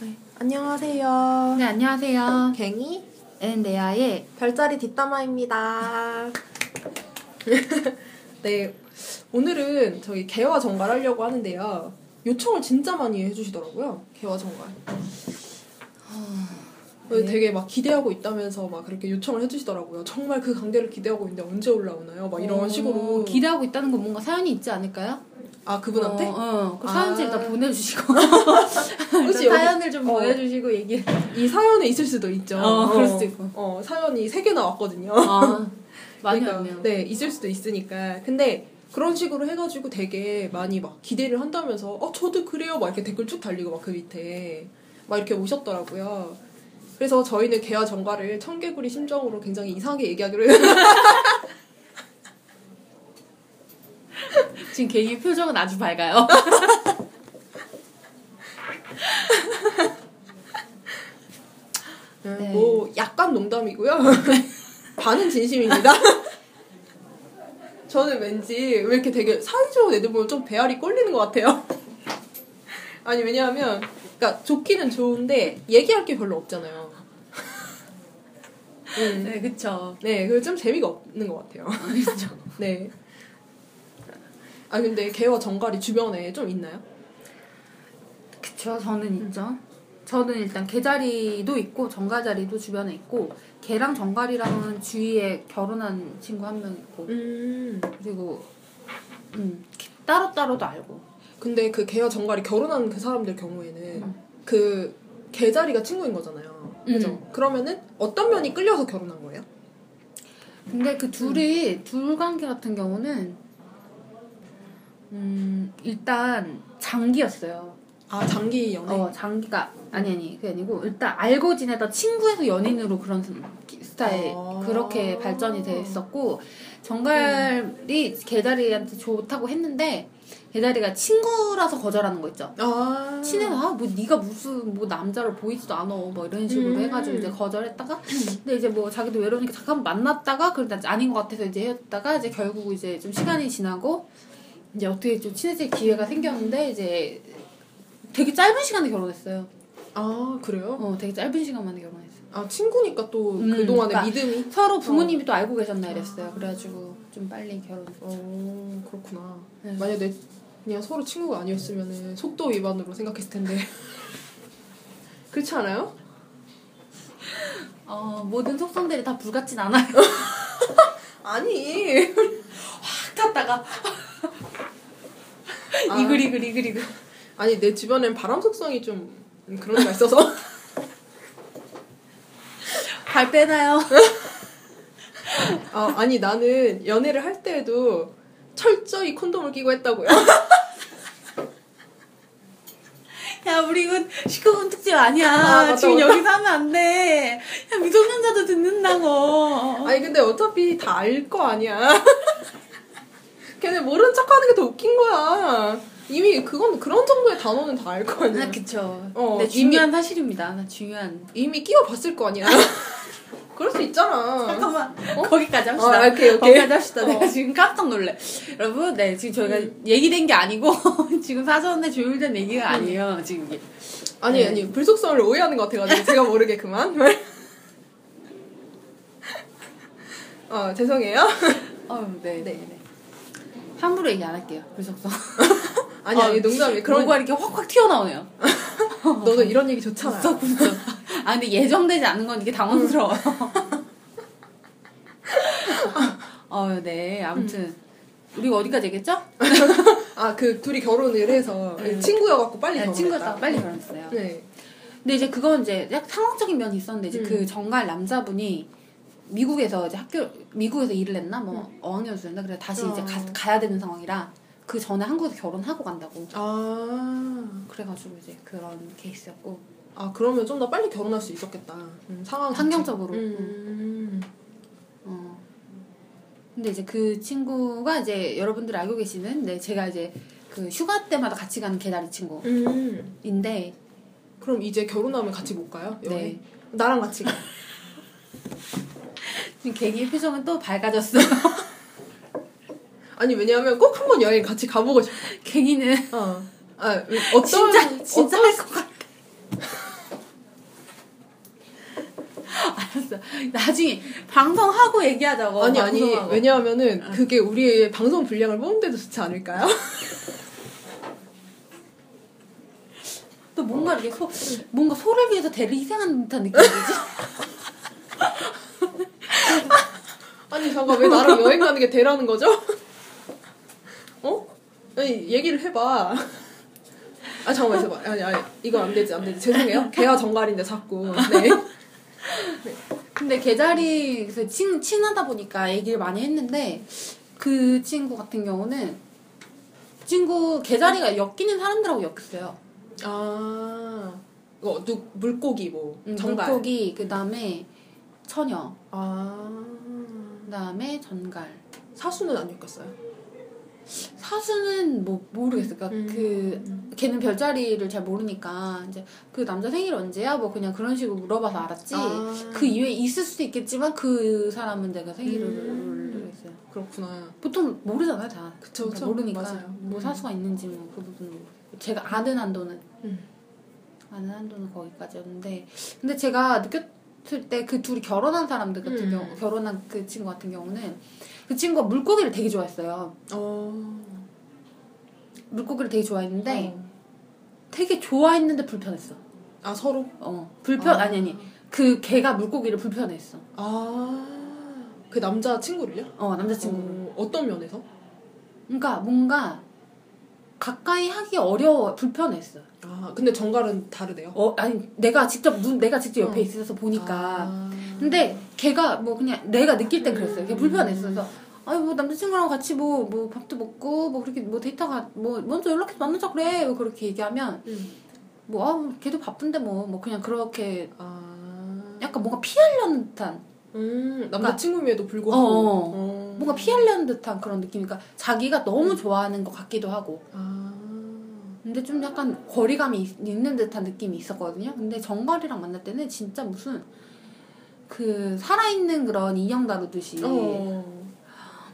네. 안녕하세요. 네, 안녕하세요. 갱이 엔데아의 별자리 뒷담화입니다. 네, 오늘은 저희 개화 정갈 하려고 하는데요. 요청을 진짜 많이 해주시더라고요. 개화 정갈. 네. 되게 막 기대하고 있다면서 막 그렇게 요청을 해주시더라고요. 정말 그 강대를 기대하고 있는데 언제 올라오나요? 막 이런 어, 식으로. 기대하고 있다는 건 뭔가 사연이 있지 않을까요? 아 그분한테? 어, 어. 그 아. 사연지 일단 보내주시고 혹시 사연을 좀 어. 보내주시고 얘기. 이 사연에 있을 수도 있죠. 어, 그럴 수도 있고. 어, 사연이 세 개 나 왔거든요. 아 많이 그러니까, 왔네요. 네, 있을 수도 있으니까. 근데 그런 식으로 해가지고 되게 많이 막 기대를 한다면서, 어, 저도 그래요. 막 이렇게 댓글 쭉 달리고 막 그 밑에. 막 이렇게 오셨더라고요. 그래서 저희는 개화 정가를 청개구리 심정으로 굉장히 이상하게 얘기하기로 해요. 지금 개기 표정은 아주 밝아요. 네. 뭐, 약간 농담이고요. 반은 진심입니다. 저는 왠지 왜 이렇게 되게 사회적인 애들 보면 좀 배알이 꼴리는 것 같아요. 아니, 왜냐하면, 그러니까 좋기는 좋은데, 얘기할 게 별로 없잖아요. 음. 네, 그쵸. 네, 그래서 좀 재미가 없는 것 같아요. 그쵸. 네. 아, 근데 개와 정갈이 주변에 좀 있나요? 그쵸, 저는 있죠. 저는 일단 개자리도 있고 정가자리도 주변에 있고 개랑 정갈이랑은 주위에 결혼한 친구 한 명 있고 음. 그리고 음 따로 따로도 알고 근데 그 개와 정갈이 결혼한 그 사람들 경우에는 음. 그 개자리가 친구인 거잖아요. 그죠? 음. 그러면은 어떤 면이 끌려서 결혼한 거예요? 근데 그 둘이 둘 관계 같은 경우는 음 일단 장기였어요. 아, 장기 연애? 어 장기가 아니 아니 그게 아니고 일단 알고 지내다 친구에서 연인으로 그런 스타일 아. 그렇게 발전이 됐었고 정갈이 개다리한테 좋다고 했는데 개다리가 친구라서 거절하는 거 있죠. 아. 친해서 아, 뭐 네가 무슨 뭐 남자를 보이지도 않아 뭐 이런 식으로 음. 해가지고 이제 거절했다가 근데 이제 뭐 자기도 외로우니까 잠깐 만났다가 그런데 아닌 것 같아서 이제 헤어졌다가 이제 결국 이제 좀 시간이 지나고 이제 어떻게 좀 친해질 기회가 생겼는데 이제 되게 짧은 시간에 결혼했어요. 아, 그래요? 어, 되게 짧은 시간 만에 결혼했어요. 아, 친구니까 또 음, 그동안의 그러니까 믿음이? 서로 부모님이 또 알고 계셨나 이랬어요. 그래가지고 좀 빨리 결혼. 어, 그렇구나. 네. 만약 내 그냥 서로 친구가 아니었으면은 속도 위반으로 생각했을 텐데. 그렇지 않아요? 어, 모든 속성들이 다 불같진 않아요. 아니. 확 탔다가 아. 이글 이글 이글 이글. 아니 내 주변엔 바람 속성이 좀 그런 데가 있어서 발 빼나요? 아, 아니 나는 연애를 할 때에도 철저히 콘돔을 끼고 했다고요. 야, 우리 이거 19금 특집 아니야. 아, 맞다, 지금 맞다. 여기서 하면 안 돼. 야, 미성년자도 듣는다고. 아니 근데 어차피 다 알 거 아니야. 걔네 모르는 척하는 게 더 웃긴 거야. 이미 그건 그런 정도의 단어는 다 알 거 아니야. 아, 그쵸. 어, 네, 중요한 사실입니다. 나 중요한. 이미 끼워 봤을 거 아니야. 그럴 수 있잖아. 잠깐만. 거기까지 합시다. 어, 오케이, 오케이. 거기까지 합시다. 어. 내가 지금 깜짝 놀래. 여러분, 네, 지금 저희가 얘기된 게 아니고, 지금 사전에 조율된 얘기가 아니에요. 지금 이게. 아니 네. 아니 불속성을 오해하는 것 같아가지고 제가 모르게 그만. 어 죄송해요. 어우, 네, 네. 네, 네. 함부로 얘기 안 할게요. 불속성. 아니 아니 농담이 그런 뭐가 이렇게 확확 튀어나오네요. 너도 이런 얘기 좋잖아. 불속, 불속. 아, 근데 예정되지 않은 건 이게 당황스러워요. 어, 네. 아무튼. 우리가 어디까지 얘기했죠? 아 그 둘이 결혼을 해서 네. 친구여갖고 빨리 네, 결혼했다. 친구였다가 빨리 결혼했어요. 네. 근데 이제 그건 이제 약 상업적인 면이 있었는데 이제 음. 그 정갈 남자분이 미국에서 이제 학교 미국에서 일을 했나 뭐 음. 어학연수였나 그래 다시 어. 이제 가, 가야 되는 상황이라 그 전에 한국에서 결혼하고 간다고 아, 그래가지고 이제 그런 케이스였고 아 그러면 좀 더 빨리 결혼할 수 있었겠다. 음, 상황. 환경적으로 음. 어 근데 이제 그 친구가 이제 여러분들이 알고 계시는 네 제가 이제 그 휴가 때마다 같이 가는 개다리 친구인데 음. 그럼 이제 결혼하면 같이 못 가요? 여행? 네 나랑 같이 가. 개기의 표정은 또 밝아졌어. 아니 왜냐하면 꼭 한번 여행 같이 가보고 싶어. 계기는 어. 아, 어떤 진짜 진짜 할것 같아. 알았어. 나중에 방송하고 얘기하자고. 아니 방송하고. 아니 왜냐하면은 아. 그게 우리의 방송 분량을 뽑는데도 좋지 않을까요? 또 뭔가 이렇게 소 뭔가 소를 위해서 대를 희생하는 듯한 느낌이지. 아니 잠깐 왜 나랑 여행 가는 게 대라는 거죠? 어? 아니 얘기를 해봐. 아 잠깐만 있어봐. 아니 아니 이거 안 되지 안 되지 죄송해요. 개와 정갈인데 자꾸. 네. 근데 개자리에서 친, 친하다 보니까 얘기를 많이 했는데 그 친구 같은 경우는 그 친구 개자리가 엮이는 사람들하고 엮였어요. 아 이거 누 물고기 뭐 음, 정갈. 물고기 그 다음에 처녀 아 그다음에 전갈 사수는 안 엮였어요. 사수는 뭐 모르겠어. 그러니까 음. 그 걔는 별자리를 잘 모르니까 이제 그 남자 생일 언제야? 뭐 그냥 그런 식으로 물어봐서 알았지. 아. 그 이외에 있을 수도 있겠지만 그 사람은 내가 생일을 음. 했어요. 그렇구나. 보통 모르잖아요 다. 그쵸, 그러니까 그쵸. 모르니까 맞아요. 뭐 음. 사수가 있는지 뭐 그 부분 제가 아는 한도는 음. 아는 한도는 거기까지였는데 근데 제가 느꼈 을 때 그 둘이 결혼한 사람들 같은 음. 경우 결혼한 그 친구 같은 경우는 그 친구가 물고기를 되게 좋아했어요. 어. 물고기를 되게 좋아했는데 어. 되게 좋아했는데 불편했어. 아 서로. 어 불편 아. 아니 아니 그 걔가 물고기를 불편했어. 아그 남자 친구를요? 어 남자 친구. 어, 어떤 면에서? 그러니까 뭔가 가까이 하기 어려워 불편했어. 아 근데 정갈은 다르대요. 어 아니 내가 직접 눈 내가 직접 옆에 어. 있어서 보니까 아. 근데 걔가 뭐 그냥 내가 느낄 땐 그랬어요. 걔 음. 불편했어. 그래서 아니 뭐 남자친구랑 같이 뭐 뭐 밥도 먹고 뭐 그렇게 뭐 데이터가 뭐 먼저 연락해서 만나자 그래 뭐 그렇게 얘기하면 음. 뭐 아 걔도 바쁜데 뭐뭐 그냥 그렇게 아. 약간 뭔가 피하려는 듯한 음 남자 친구임에도 불구하고. 어, 어. 어. 뭔가 피하려는 듯한 그런 느낌이니까 자기가 너무 좋아하는 것 같기도 하고 아. 근데 좀 약간 거리감이 있- 있는 듯한 느낌이 있었거든요. 근데 정갈이랑 만날 때는 진짜 무슨 그 살아있는 그런 인형 다루듯이 어.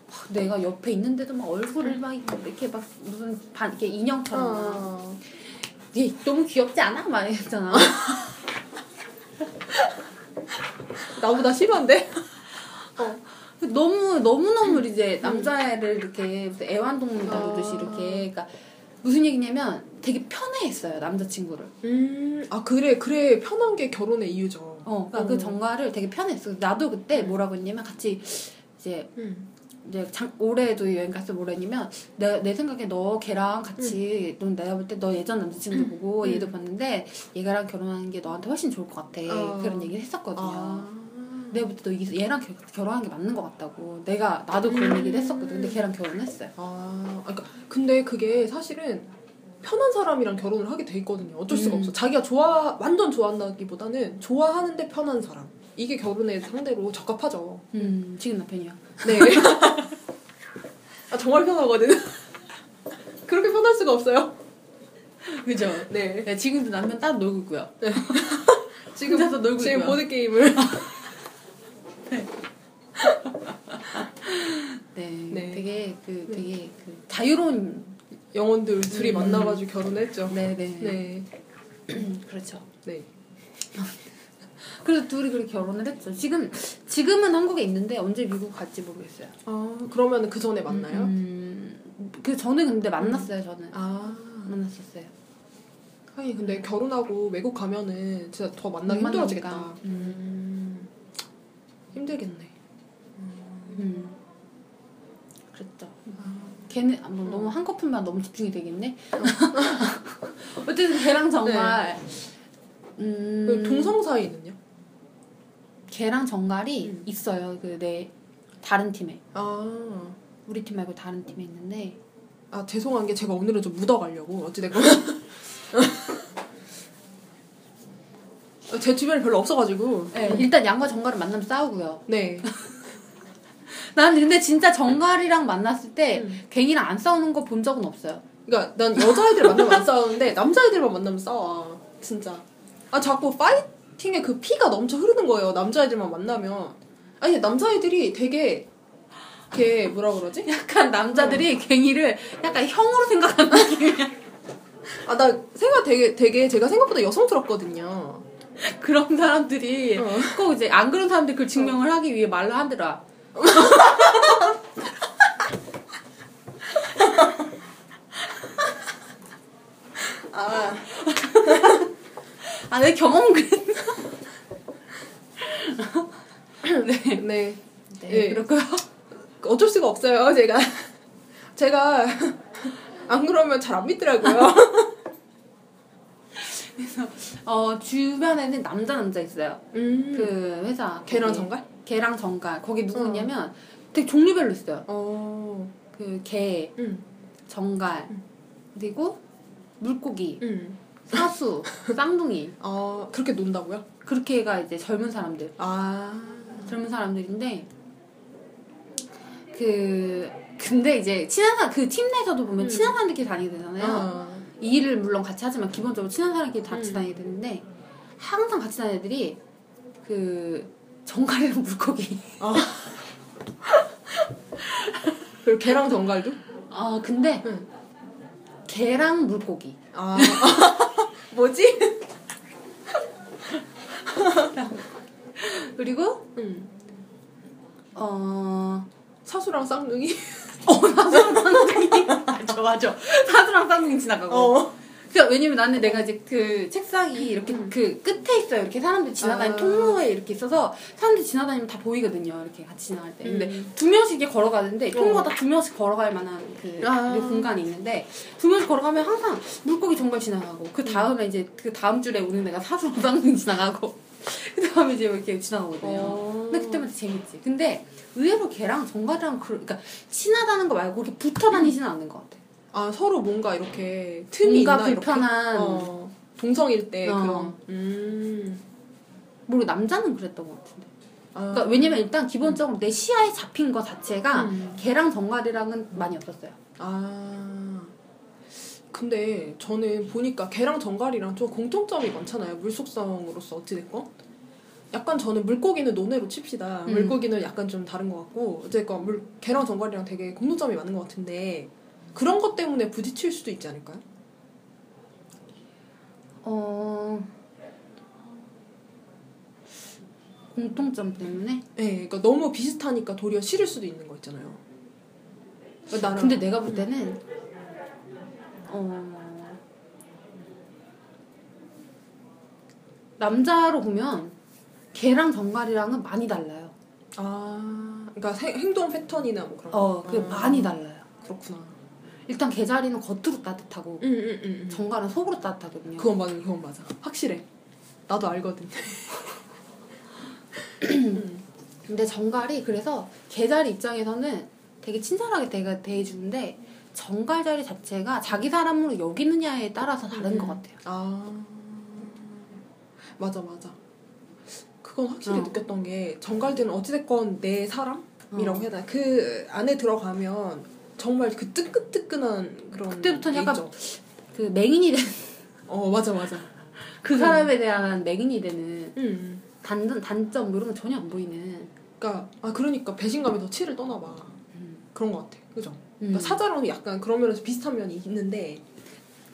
막 내가 옆에 있는데도 막 얼굴을 막 이렇게 막 무슨 반 이렇게 인형처럼 막 어. 얘 너무 귀엽지 않아? 막 이랬잖아. 나보다 심한데? 너무 너무 너무 이제 남자애를 이렇게 애완동물 다루듯이 아. 이렇게 그러니까 무슨 얘기냐면 되게 편해했어요 남자친구를. 음. 아 그래 그래 편한 게 결혼의 이유죠. 어, 그러니까 어. 그 정가를 되게 편했어. 나도 그때 뭐라고 했냐면 같이 이제 음. 이제 장, 올해도 여행 갔을 했냐면 내, 내 생각에 너 걔랑 같이 너 내가 볼 때 너 예전 남자친구 보고 음. 얘도 봤는데 얘랑 결혼하는 게 너한테 훨씬 좋을 것 같아. 어. 그런 얘기를 했었거든요. 아. 내가 볼 때 너 얘랑 결, 결혼하는 게 맞는 것 같다고. 내가 나도 그런 음. 얘기를 했었거든. 근데 걔랑 결혼했어요. 아, 그러니까 근데 그게 사실은 편한 사람이랑 결혼을 하게 돼 있거든요. 어쩔 수가 음. 없어. 자기가 좋아 완전 좋아한다기보다는 좋아하는데 편한 사람. 이게 결혼의 상대로 적합하죠. 음, 지금 남편이요. 네. 아 정말 편하거든. 그렇게 편할 수가 없어요. 그죠? 네. 네, 지금도 남편 따로 놀고 있고요. 지금 혼자서 놀고 지금 있고요. 보드 게임을. 네, 네. 되게 그 되게 그 자유로운 영혼들 둘이 음. 만나가지고 결혼했죠. 네, 네, 네. 그렇죠. 네. 그래서 둘이 그렇게 결혼을 했죠. 지금 지금은 한국에 있는데 언제 미국 갈지 모르겠어요. 아 그러면 그 전에 만나요? 음, 그 저는 근데 만났어요. 저는 아. 만났었어요. 하긴 근데 결혼하고 외국 가면은 진짜 더 만나기 못 힘들어지겠다. 음. 힘들겠네. 음, 그랬죠. 걔는 아, 뭐 너무 한 커플만 너무 집중이 되겠네. 어쨌든 걔랑 정말 음, 그 동성 사이는요? 걔랑 정갈이 음. 있어요. 그 내 다른 팀에 아. 우리 팀 말고 다른 팀에 있는데 아 죄송한 게 제가 오늘은 좀 묻어가려고 어찌됐건 제 주변에 별로 없어가지고 네, 일단 양과 정갈은 만나면 싸우고요. 네 난 근데 진짜 정갈이랑 만났을 때 음. 갱이랑 안 싸우는 거 본 적은 없어요. 그러니까 난 여자애들 만나면 안 싸우는데 남자애들만 만나면 싸워 진짜 아 자꾸 파이 팅에 그 피가 넘쳐 흐르는 거예요 남자애들만 만나면 아니 남자애들이 되게 걔 뭐라 그러지? 약간 남자들이 갱이를 약간 형으로 생각하는 느낌이야. 아 나 생각 되게 되게 제가 생각보다 여성스럽거든요 그런 사람들이 어. 꼭 이제 안 그런 사람들 그 증명을 하기 위해 말로 하더라. 아, 아, 내 경험은 그랬나? 네. 네. 네, 예. 그렇고요. 어쩔 수가 없어요, 제가. 제가 안 그러면 잘 안 믿더라고요. 어, 주변에는 남자 남자 있어요. 음. 그 회사. 걔랑. 정갈? 개랑 정갈. 거기 누구 어. 있냐면 되게 종류별로 있어요. 어. 그 개, 음. 정갈, 그리고 물고기, 음. 사수, 쌍둥이. 아, 그렇게 논다고요? 그렇게가 이제 젊은 사람들. 아. 젊은 사람들인데 그 근데 이제 친한 사람 그 팀 내에서도 보면 음. 친한 사람들끼리 다니게 되잖아요. 어. 이 일을 물론 같이 하지만 기본적으로 친한 사람끼리 같이 음. 다니게 되는데 항상 같이 다니는 애들이 그 정갈이랑 물고기. 그리고 걔랑 정갈도? 어 근데 응. 개랑 물고기. 아. 뭐지? 그리고 음. 어 사수랑 쌍둥이? 사수랑 쌍둥이. 맞아 맞아. 사수랑 쌍둥이 지나가고. 어. 그 왜냐면 나는 내가 이제 그 책상이 이렇게 그 끝에 있어요. 이렇게 사람들 지나다니는 아. 통로에 이렇게 있어서 사람들 지나다니면 다 보이거든요. 이렇게 같이 지나갈 때. 근데 음. 두 명씩 이렇게 걸어가는데 어. 두 명씩 걸어갈 만한 그, 아. 그 공간이 있는데 두 명씩 걸어가면 항상 물고기 정말 지나가고 그 다음에 이제 그 다음 줄에 오는 애가 사수랑 쌍둥이 지나가고 그 다음에 이제 이렇게 지나가거든요. 어. 근데 그때마다 재밌지. 근데 의외로 걔랑 정갈이랑 그, 그러니까 친하다는 거 말고 이렇게 붙어 다니지는 않는 것 같아. 아, 서로 뭔가 이렇게 틈이 뭔가 있나, 불편한 이렇게? 어. 동성일 때 어. 그런. 음. 모르 남자는 그랬던 것 같은데. 아. 그러니까 왜냐면 일단 기본적으로 내 시야에 잡힌 거 자체가 음. 걔랑 정갈이랑은 많이 없었어요. 아. 근데 저는 보니까 걔랑 정갈이랑 좀 공통점이 많잖아요. 물속성으로서 어찌됐건. 약간 저는 물고기는 논외로 칩시다. 음. 물고기는 약간 좀 다른 것 같고 어쨌건 물 걔랑 정갈이랑 되게 공통점이 많은 것 같은데 그런 것 때문에 부딪힐 수도 있지 않을까요? 어 공통점 때문에. 네, 그러니까 너무 비슷하니까 도리어 싫을 수도 있는 거 있잖아요. 그러니까 나랑 근데 내가 볼 때는 어 남자로 보면 걔랑 정갈이랑은 많이 달라요. 아, 그러니까 세- 행동 패턴이나 뭐 그런 거. 어, 그 아, 많이 달라요. 그렇구나. 일단 개자리는 겉으로 따뜻하고 응, 응, 응, 응. 정갈은 속으로 따뜻하거든요. 그건 맞아, 그건 맞아. 확실해. 나도 알거든. 근데 정갈이 그래서 개자리 입장에서는 되게 친절하게 대가 대해주는데 정갈 자리 자체가 자기 사람으로 여기느냐에 따라서 다른 음. 것 같아요. 아, 맞아, 맞아. 그건 확실히 어. 느꼈던 게 정갈들은 어찌됐건 내 사람이라고 어. 해야 되나? 그 안에 들어가면 정말 그 뜨끈뜨끈한 그런 그때부터는 게 약간 있죠. 그 맹인이 되는 어, 맞아, 맞아. 그 사람에 대한 맹인이 되는 응. 단, 단점 뭐 이런 건 전혀 안 보이는. 그러니까 아 그러니까 배신감이 더 치를 떠나 봐. 음. 그런 것 같아. 그죠? 음. 그러니까 사자랑 약간 그런 면에서 비슷한 면이 있는데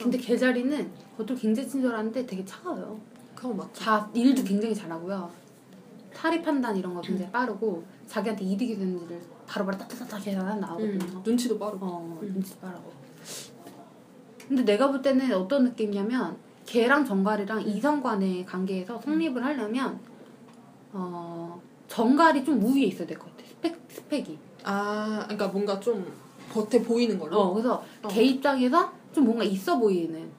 근데 개자리는 겉으로 굉장히 친절한데 되게 차가워요. 그건 맞죠. 다 일도 굉장히 잘하고요. 탈의 판단 이런 거 굉장히 빠르고 자기한테 이득이 되는지를 바로바로 딱딱딱 계산 나오거든요. 음, 눈치도 빠르고. 어, 음. 눈치 빠르고. 근데 내가 볼 때는 어떤 느낌이냐면 개랑 정갈이랑 이성 간의 관계에서 성립을 하려면 어 정갈이 좀 우위에 있어야 될 것 같아. 스펙 스펙이. 아, 그러니까 뭔가 좀 겉에 보이는 걸로. 어 그래서 어. 개 입장에서 좀 뭔가 있어 보이는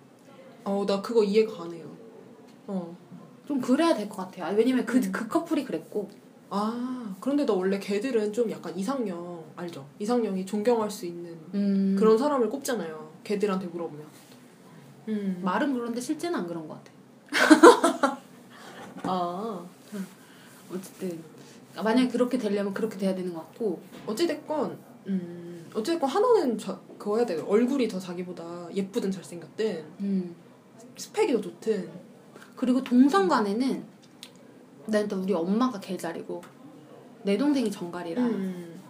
어, 나 그거 이해가 가네요. 어. 좀 그래야 될 것 같아요. 왜냐면 그, 음. 그 커플이 그랬고 아, 그런데 나 원래 개들은 좀 약간 이상형 알죠? 이상형이 존경할 수 있는 음, 그런 사람을 꼽잖아요. 개들한테 물어보면. 음. 말은 그런데 실제는 안 그런 것 같아. 아, 어쨌든 만약에 그렇게 되려면 그렇게 돼야 되는 것 같고 어찌됐건, 음, 어찌됐건 하나는 저, 그거 해야 돼요. 얼굴이 더 자기보다 예쁘든 잘생겼든, 음. 스펙이 더 좋든. 그리고 동성 간에는 난 또 우리 엄마가 개자리고 내 동생이 정갈이라 음.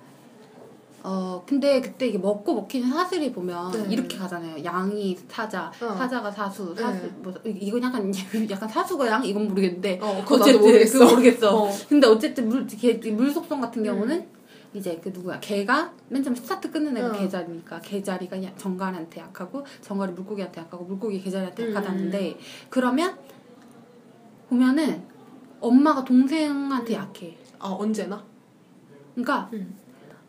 어 근데 그때 이게 먹고 먹히는 사슬이 보면 네. 이렇게 가잖아요. 양이 사자, 어. 사자가 사수, 사수 네. 뭐 이건 약간 약간 사수가 양 이건 모르겠는데 어, 그거 어쨌든 모르겠어. 그거 모르겠어. 어. 근데 어쨌든 물, 개, 물 속성 같은 음. 경우는 이제 그 누구야 개가 맨 처음 스타트 끊는 애가 어. 개자리니까 개자리가 야- 정갈한테 약하고 정갈이 물고기한테 약하고 물고기 개자리한테 음. 약하다는데 그러면 보면은 엄마가 동생한테 약해. 아 언제나? 그러니까 음.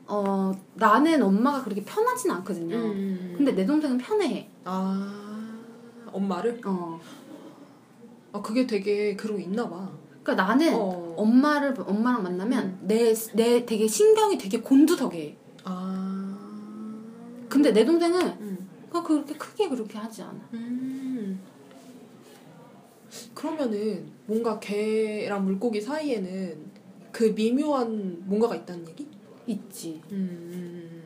어 나는 엄마가 그렇게 편하진 않거든요. 음. 근데 내 동생은 편해. 아 엄마를? 어. 아 그게 되게 그러고 있나 봐. 그러니까 나는 어. 엄마를 엄마랑 만나면 내내 되게 신경이 되게 곤두서게. 아. 근데 내 동생은 음. 그렇게 크게 그렇게 하지 않아. 음. 그러면은 뭔가 개랑 물고기 사이에는 그 미묘한 뭔가가 있다는 얘기? 있지. 음.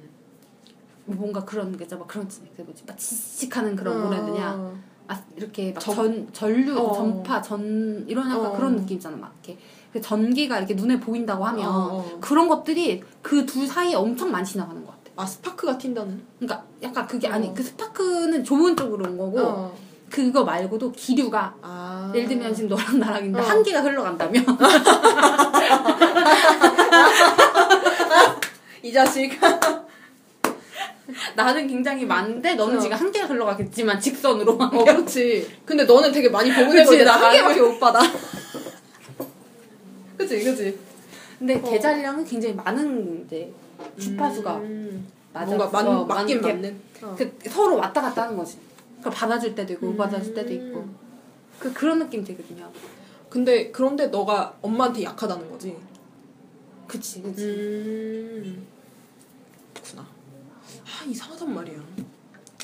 뭐 뭔가 그런 게 있잖아. 막 그런 그 뭐지? 막 칙칙하는 그런 뭐라 해야 되냐? 어. 아 이렇게 막 전- 전 전류 어. 전파 전 이런 약간 어. 그런 느낌 있잖아. 막 이렇게 그 전기가 이렇게 눈에 보인다고 하면 어, 어. 그런 것들이 그 둘 사이에 엄청 많이 지나가는 것 같아. 아 스파크가 튄다는? 그러니까 약간 그게 아니 어. 그 스파크는 좋은 쪽으로 온 거고 어. 그거 말고도 기류가 아. 예를 들면 지금 너랑 나랑 있는데 어. 한 개가 흘러간다면 이 자식. 나는 굉장히 많은데 너는 어. 지금 한 개가 흘러가겠지만 직선으로 어 그렇지. 근데 너는 되게 많이 보고 있는데 그치, 나한 나는- 개밖에 못 받아. 그치 그치. 근데 어. 계좌량은 굉장히 많은 이제 주파수가 음. 맞아. 뭔가 맞, 어, 맞긴 맞는. 어. 그 서로 왔다 갔다 하는 거지. 그걸 받아줄 때도 있고 못 음. 받아줄 때도 있고 그 그런 느낌 되거든요. 근데 그런데 너가 엄마한테 약하다는 거지. 그치 그치. 음. 그렇구나. 아 이상하단 말이야.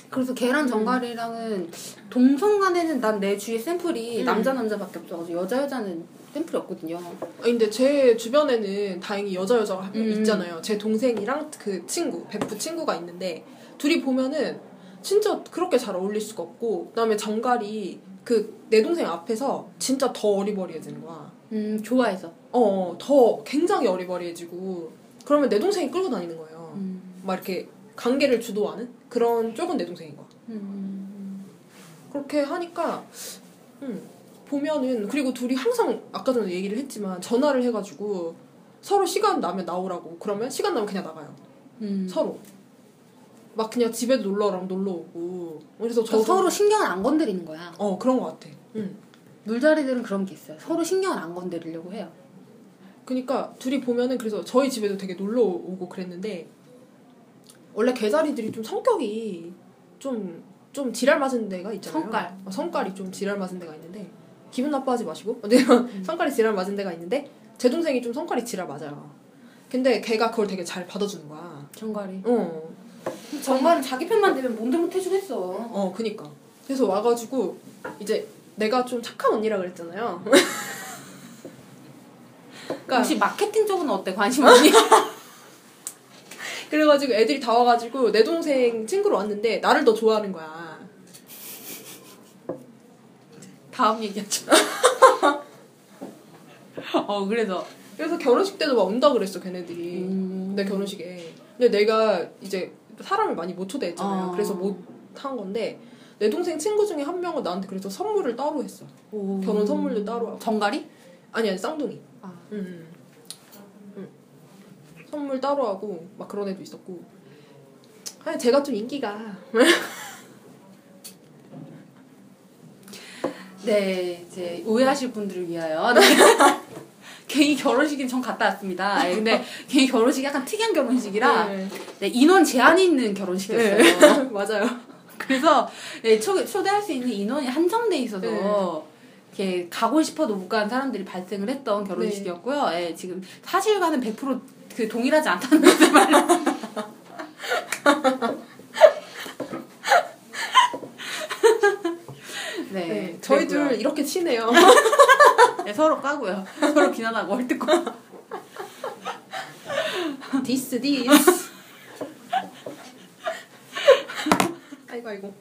그래서 걔랑 정갈이랑은 동성 간에는 난 내 주위에 샘플이 음. 남자 남자밖에 없어가지고 여자 여자는 샘플이 없거든요. 아, 근데 제 주변에는 다행히 여자 여자가 한명 음. 있잖아요. 제 동생이랑 그 친구, 베프 친구가 있는데 둘이 보면은 진짜 그렇게 잘 어울릴 수가 없고 그다음에 정갈이 그 내 동생 앞에서 진짜 더 어리버리해지는 거야. 음 좋아해서. 어, 더 굉장히 어리버리해지고 그러면 내 동생이 끌고 다니는 거예요. 음. 막 이렇게 관계를 주도하는 그런 쪽은 내 동생인 거야. 음. 그렇게 하니까 음, 보면은 그리고 둘이 항상 아까 전에 얘기를 했지만 전화를 해가지고 서로 시간 나면 나오라고 그러면 시간 나면 그냥 나가요. 음. 서로 막 그냥 집에 놀러 오라면 놀러 오고 그래서 저저 서로 신경을 안 건드리는 거야. 어 그런 것 같아. 응. 물자리들은 그런 게 있어요. 서로 신경을 안 건드리려고 해요. 그러니까 둘이 보면은 그래서 저희 집에도 되게 놀러 오고 그랬는데 원래 개자리들이 좀 성격이 좀 좀 지랄 맞은 데가 있잖아요. 성깔. 어, 성깔이 좀 지랄 맞은 데가 있는데 기분 나빠하지 마시고 어쨌든 성깔이 지랄 맞은 데가 있는데 제 동생이 좀 성깔이 지랄 맞아요. 근데 걔가 그걸 되게 잘 받아주는 거야. 정갈이. 어, 정갈은 자기 편만 되면 몸도 못 해주겠어. 어, 그니까. 그래서 와가지고 이제 내가 좀 착한 언니라 그랬잖아요. 그러니까 혹시 마케팅 쪽은 어때? 관심 없니? 그래가지고 애들이 다 와가지고 내 동생 친구로 왔는데 나를 더 좋아하는 거야. 다음 얘기하죠. 어 그래서 그래서 결혼식 때도 막 온다 그랬어 걔네들이 음. 내 결혼식에. 근데 내가 이제 사람을 많이 못 초대했잖아요. 어. 그래서 못 한 건데 내 동생 친구 중에 한 명은 나한테 그래서 선물을 따로 했어. 오. 결혼 선물도 따로 하고. 정갈이? 아니 아니 쌍둥이. 아. 응, 응. 응. 선물 따로 하고 막 그런 애도 있었고. 아니 제가 좀 인기가 네 이제 오해하실 분들을 위하여 네. 개인 결혼식인 전 갔다 왔습니다. 예, 근데 개인 결혼식이 약간 특이한 결혼식이라 네. 네, 인원 제한이 있는 결혼식이었어요. 네. 맞아요. 그래서 네, 초, 초대할 수 있는 인원이 한정돼 있어서 네. 이렇게 가고 싶어도 못 가는 사람들이 발생을 했던 결혼식이었고요. 예, 지금 사실과는 100%그 동일하지 않다는 것을 말로. 네, 네, 저희 그랬고요. 둘 이렇게 친해요. 네, 서로 까고요. 서로 비난하고 헐뜯고. 디스 디스. 아이고 아이고.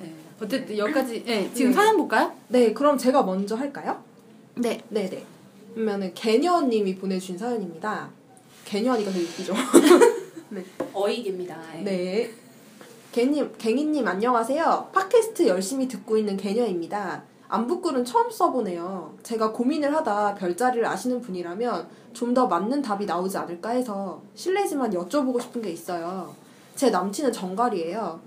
네. 어쨌든 여기까지. 네, 지금 네. 사연 볼까요? 네, 그럼 제가 먼저 할까요? 네. 네, 네. 그러면은 게녀님이 보내주신 사연입니다. 게녀 하니까 되게 웃기죠. 어이입니다. 네. 개님, 갱이님 안녕하세요. 팟캐스트 열심히 듣고 있는 개녀입니다. 안부글은 처음 써보네요. 제가 고민을 하다 별자리를 아시는 분이라면 좀 더 맞는 답이 나오지 않을까 해서 실례지만 여쭤보고 싶은 게 있어요. 제 남친은 정갈이에요.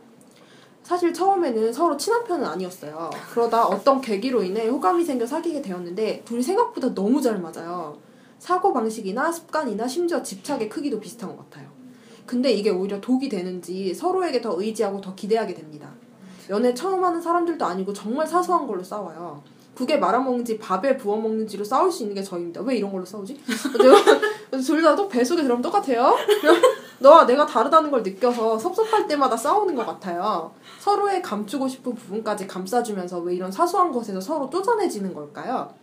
사실 처음에는 서로 친한 편은 아니었어요. 그러다 어떤 계기로 인해 호감이 생겨 사귀게 되었는데 둘이 생각보다 너무 잘 맞아요. 사고 방식이나 습관이나 심지어 집착의 크기도 비슷한 것 같아요. 근데 이게 오히려 독이 되는지 서로에게 더 의지하고 더 기대하게 됩니다. 연애 처음 하는 사람들도 아니고 정말 사소한 걸로 싸워요. 국에 말아먹는지 밥에 부어먹는지로 싸울 수 있는 게 저입니다. 왜 이런 걸로 싸우지? 둘다또 뱃속에 들어가면 똑같아요. 너와 내가 다르다는 걸 느껴서 섭섭할 때마다 싸우는 것 같아요. 서로의 감추고 싶은 부분까지 감싸주면서 왜 이런 사소한 것에서 서로 쪼잔해지는 걸까요?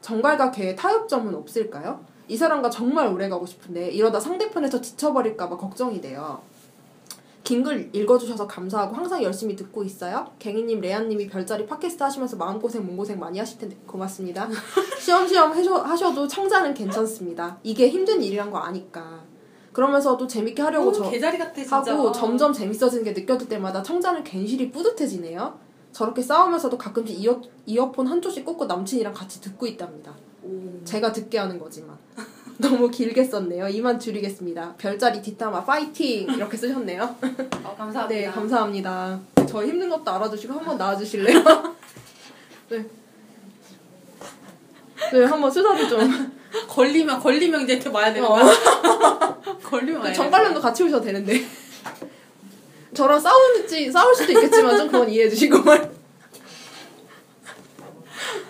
정갈과 개의 타협점은 없을까요? 이 사람과 정말 오래 가고 싶은데 이러다 상대편에서 지쳐버릴까봐 걱정이 돼요. 긴 글 읽어주셔서 감사하고 항상 열심히 듣고 있어요. 갱이님, 레아님이 별자리 팟캐스트 하시면서 마음고생, 몸고생 많이 하실 텐데 고맙습니다. 시험시험 해셔, 하셔도 청자는 괜찮습니다. 이게 힘든 일이란 거 아니까. 그러면서도 재밌게 하려고 저, 개자리 같아 진짜. 하고 점점 재밌어지는 게 느껴질 때마다 청자는 괜시리 뿌듯해지네요. 저렇게 싸우면서도 가끔씩 이어, 이어폰 한쪽씩 꽂고 남친이랑 같이 듣고 있답니다. 오. 제가 듣게 하는 거지만. 너무 길게 썼네요. 이만 줄이겠습니다. 별자리 뒷담화 파이팅! 이렇게 쓰셨네요. 어, 감사합니다. 네, 감사합니다. 저 힘든 것도 알아주시고 한번 나와주실래요? 네. 네, 한번 수다를 좀. 걸리면 걸리면 이제 이렇게 와야 되는 어. 거야. 걸리면 와야 정관련도 같이 오셔도 되는데. 저랑 싸우지, 싸울 수도 있겠지만 좀 그건 이해해 주시고.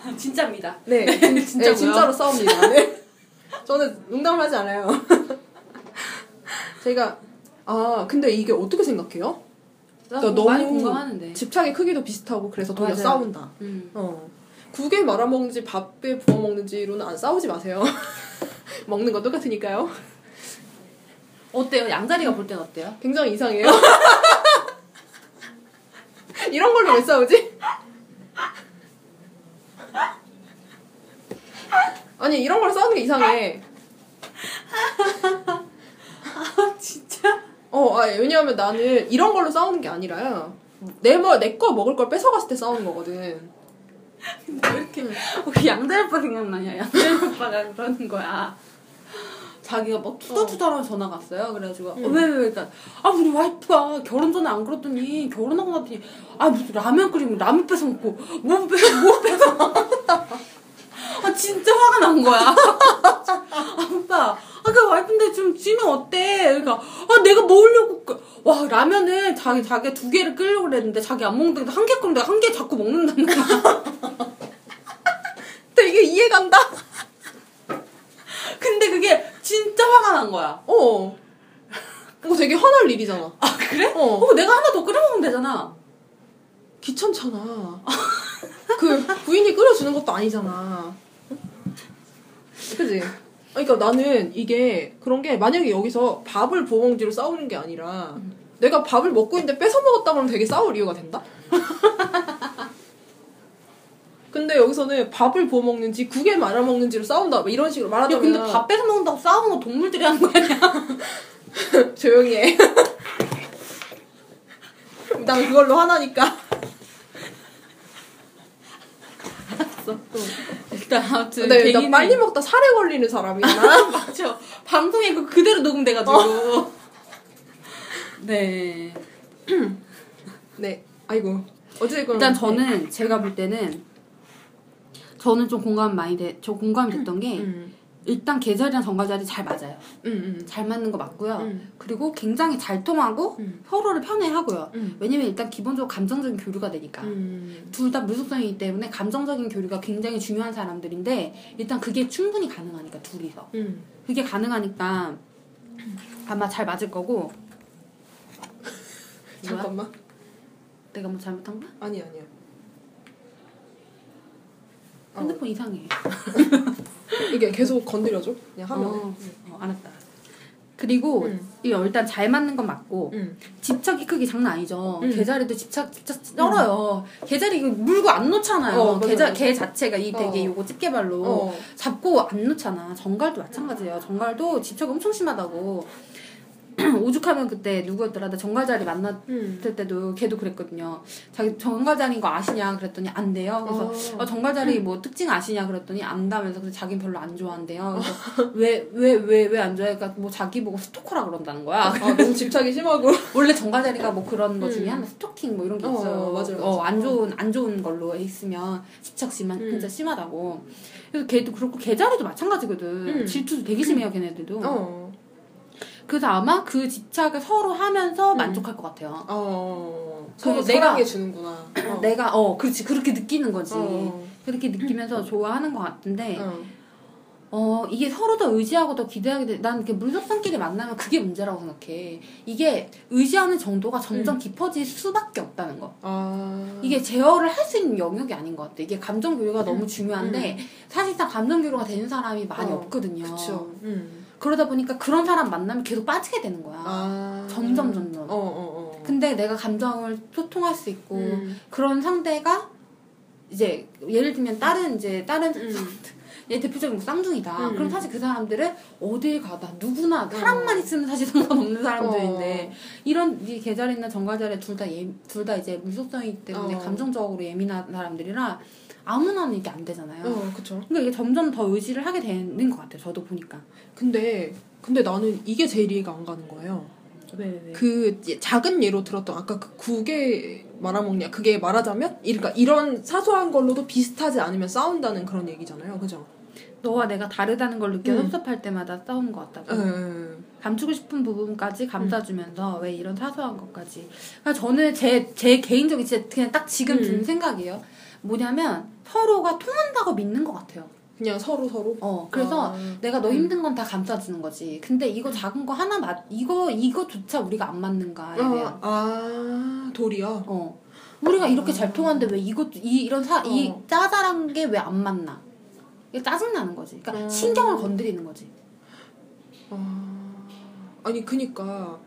되는 진짜입니다. 네, 진짜고요? 네, 진짜로 싸웁니다. 네. 저는 농담을 하지 않아요. 제가, 아, 근데 이게 어떻게 생각해요? 나 그러니까 많이 너무 공감하는데. 집착의 크기도 비슷하고 그래서 도리어 맞아요. 싸운다. 음. 어. 국에 말아먹는지 밥에 부어먹는지로는 안 싸우지 마세요. 먹는 건 똑같으니까요. 어때요? 양자리가 볼 땐 어때요? 굉장히 이상해요. 이런 걸로 왜 싸우지? 아니 이런 걸 싸우는 게 이상해. 아 진짜? 어, 아, 왜냐하면 나는 이런 걸로 싸우는 게 아니라요. 내뭐내거 먹을 걸 뺏어갔을 때 싸우는 거거든. 왜 이렇게 우리 양자리 오빠 생각나냐? 양자리 오빠가 그러는 거야. 자기가 막 투덜투덜하면 전화가 왔어요. 그래가지고 어, 왜, 왜, 왜, 그러니까 아 우리 와이프가 결혼 전에 안 그랬더니 결혼하고 났더니 아 무슨 라면 끓이면 라면 뺏어 먹고 뭐 뺏어 뭐 뺏어 아 진짜 화가 난 거야. 아 오빠 아그 와이프인데 좀 찌면 어때? 그러니까 아 내가 먹으려고 그- 와 라면을 자기 자기 두 개를 끓이려고 그랬는데 자기 안 먹는데 한 개 끓는데 한 개 자꾸 먹는다는 거야. 근데 이게 이해 간다? 근데 그게 진짜 화가 난 거야. 어. 이거 되게 화날 일이잖아. 아 그래? 어. 어 내가 하나 더 끓여 먹으면 되잖아. 귀찮잖아. 그 부인이 끓여주는 것도 아니잖아. 그지? 그러니까 나는 이게 그런 게 만약에 여기서 밥을 부어먹지로 싸우는 게 아니라 내가 밥을 먹고 있는데 뺏어 먹었다 그러면 되게 싸울 이유가 된다? 근데 여기서는 밥을 부어 먹는지 국에 말아 먹는지로 싸운다 뭐 이런 식으로 야 말하자면 근데 밥 뺏어 먹는다고 싸우는 거 동물들이 하는 거 아니야? 조용히 해. 난 그걸로 화나니까. 알았어. 일 단 아무튼 근데 나 개인이- 빨리 먹다 살에 걸리는 사람이야. 나. 맞아. 방송에 그 그대로 녹음돼가지고. 네. 네. 아이고. 어쨌든 일단 저는 제가 볼 때는 저는 좀 공감 많이 돼. 저 공감이 됐던 게 음. 일단 계절이랑 정가자리 잘 맞아요. 음, 음. 잘 맞는 거 맞고요. 음. 그리고 굉장히 잘 통하고 음. 서로를 편애하고요. 음. 왜냐면 일단 기본적으로 감정적인 교류가 되니까. 음. 둘다 물속성이기 때문에 감정적인 교류가 굉장히 중요한 사람들인데 일단 그게 충분히 가능하니까 둘이서 음. 그게 가능하니까 아마 잘 맞을 거고? 잠깐만. 내가 뭐 잘못한가? 아니 아니야. 어. 핸드폰 이상해 이게 계속 건드려줘. 그냥 하면. 어, 어, 알았다 그리고 음. 이 일단 잘 맞는 건 맞고 음. 집착이 크기 장난 아니죠. 음. 개자리도 집착 집착 쩔어요. 개자리 이거 물고 안 놓잖아요. 어, 맞아, 개자 맞아. 개 자체가 이 되게 어. 요거 집게발로 어. 잡고 안 놓잖아. 정갈도 마찬가지예요. 정갈도 집착 엄청 심하다고. 오죽하면 그때 누구였더라? 나 정갈자리 만났을 음. 때도 걔도 그랬거든요. 자기 정갈자리인 거 아시냐? 그랬더니 안 돼요. 그래서 어. 어, 정갈자리 뭐 특징 아시냐? 그랬더니 안다면서 근데 자기는 별로 안 좋아한대요. 그래서 왜 왜 왜 왜 안 좋아해? 그러니까 뭐 자기 보고 스토커라 그런다는 거야. 아, 너무 집착이 심하고. 원래 정갈자리가 뭐 그런 거 중에 음. 하나 스토킹 뭐 이런 게 어, 있어요. 맞아요, 어, 맞아요. 안 좋은 안 좋은 걸로 있으면 집착 심한 음. 진짜 심하다고. 그래서 걔도 그렇고 개자리도 마찬가지거든. 음. 질투도 되게 심해요, 걔네들도. 어. 그래서 아마 그 집착을 서로 하면서 음. 만족할 것 같아요. 어. 서로 내가- 주는구나. 어. 내가 어 그렇지 그렇게 느끼는 거지. 어. 그렇게 느끼면서 좋아하는 것 같은데 어. 어 이게 서로 더 의지하고 더 기대하게 돼. 난 이렇게 물속성끼리 만나면 그게 문제라고 생각해. 이게 의지하는 정도가 점점 깊어질 수밖에 없다는 거. 아. 이게 제어를 할 수 있는 영역이 아닌 것 같아. 이게 감정 교류가 너무 중요한데 사실상 감정 교류가 되는 사람이 많이 어, 없거든요. 그쵸. 음. 그러다 보니까 그런 사람 만나면 계속 빠지게 되는 거야. 아. 점점 점점. 어, 어, 어. 근데 내가 감정을 소통할 수 있고 음. 그런 상대가 이제 예를 들면 다른 이제 다른 음. 얘 대표적인 뭐 쌍둥이다. 음. 그럼 사실 그 사람들은 어딜 가다 누구나 사람만 있으면 사실 상관없는 사람들인데 이런 이 계절이나 정갈자리 둘다 둘 다 이제 물속성이기 때문에 어. 감정적으로 예민한 사람들이라 아무나는 이게 안 되잖아요. 어, 그쵸. 그러니까 이게 점점 더 의지를 하게 되는 것 같아요. 저도 보니까. 근데, 근데 나는 이게 제일 이해가 안 가는 거예요. 왜 왜? 그 예- 작은 예로 들었던 아까 그 국에 말아먹냐 그게 말하자면 그러니까 이런 사소한 걸로도 비슷하지 않으면 싸운다는 그런 얘기잖아요 그죠? 너와 내가 다르다는 걸 느껴 음. 섭섭할 때마다 싸우는 것 같다고. 음. 감추고 싶은 부분까지 감싸주면서 왜 이런 사소한 것까지. 그러니까 저는 제, 제 개인적인 진짜 그냥 딱 지금 음. 든 생각이에요. 뭐냐면 서로가 통한다고 믿는 것 같아요. 그냥 서로 서로 어, 그래서 아. 내가 너 음. 힘든 건 다 감싸주는 거지. 근데 이거 작은 거 하나 맞, 이거, 이거조차 우리가 안 맞는가에 대한. 아, 아 돌이야 어. 우리가 이렇게 아. 잘 통하는데 왜 이것, 이, 이런 사, 이 어. 짜잘한 게 왜 안 맞나. 이게 짜증 나는 거지. 그러니까 음. 신경을 건드리는 거지. 아, 아니 그니까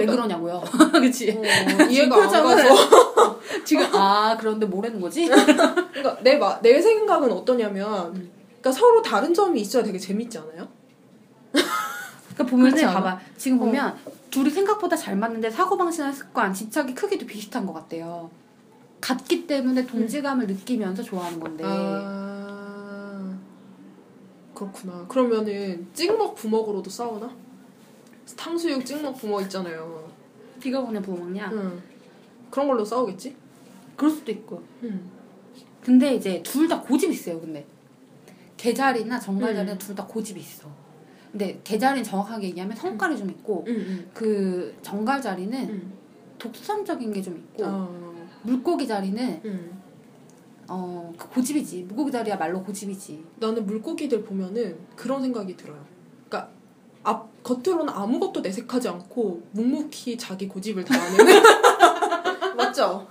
왜 나- 그러냐고요. 그치? 어, 이해가 안 가서 지금, 아, 그런데 뭐라는 거지? 그러니까 내, 마, 내 생각은 어떠냐면 음. 그러니까 서로 다른 점이 있어야 되게 재밌지 않아요? 그러니까 보면은 그렇지 않아? 봐봐 지금 보면 둘이 생각보다 잘 맞는데 사고방식이나 습관 집착이 크기도 비슷한 것 같대요 같기 때문에 동질감을 느끼면서 좋아하는 건데 아 그렇구나. 그러면은 찍먹 부먹으로도 싸우나? 탕수육 찍먹 부먹 있잖아요. 비가 보내 부어 먹냐 응. 그런 걸로 싸우겠지? 그럴 수도 있고 응. 근데 이제 둘 다 고집이 있어요 근데 개자리나 정갈자리나 음. 둘다 고집이 있어 근데 개자리는 정확하게 얘기하면 성깔이 좀 있고 응. 그 정갈자리는 응. 독선적인 게 좀 있고 어. 물고기 자리는 응. 어, 그 고집이지 물고기 자리야 말로 고집이지 나는 물고기들 보면은 그런 생각이 들어요. 그러니까 앞 겉으로는 아무것도 내색하지 않고 묵묵히 자기 고집을 다하는 맞죠?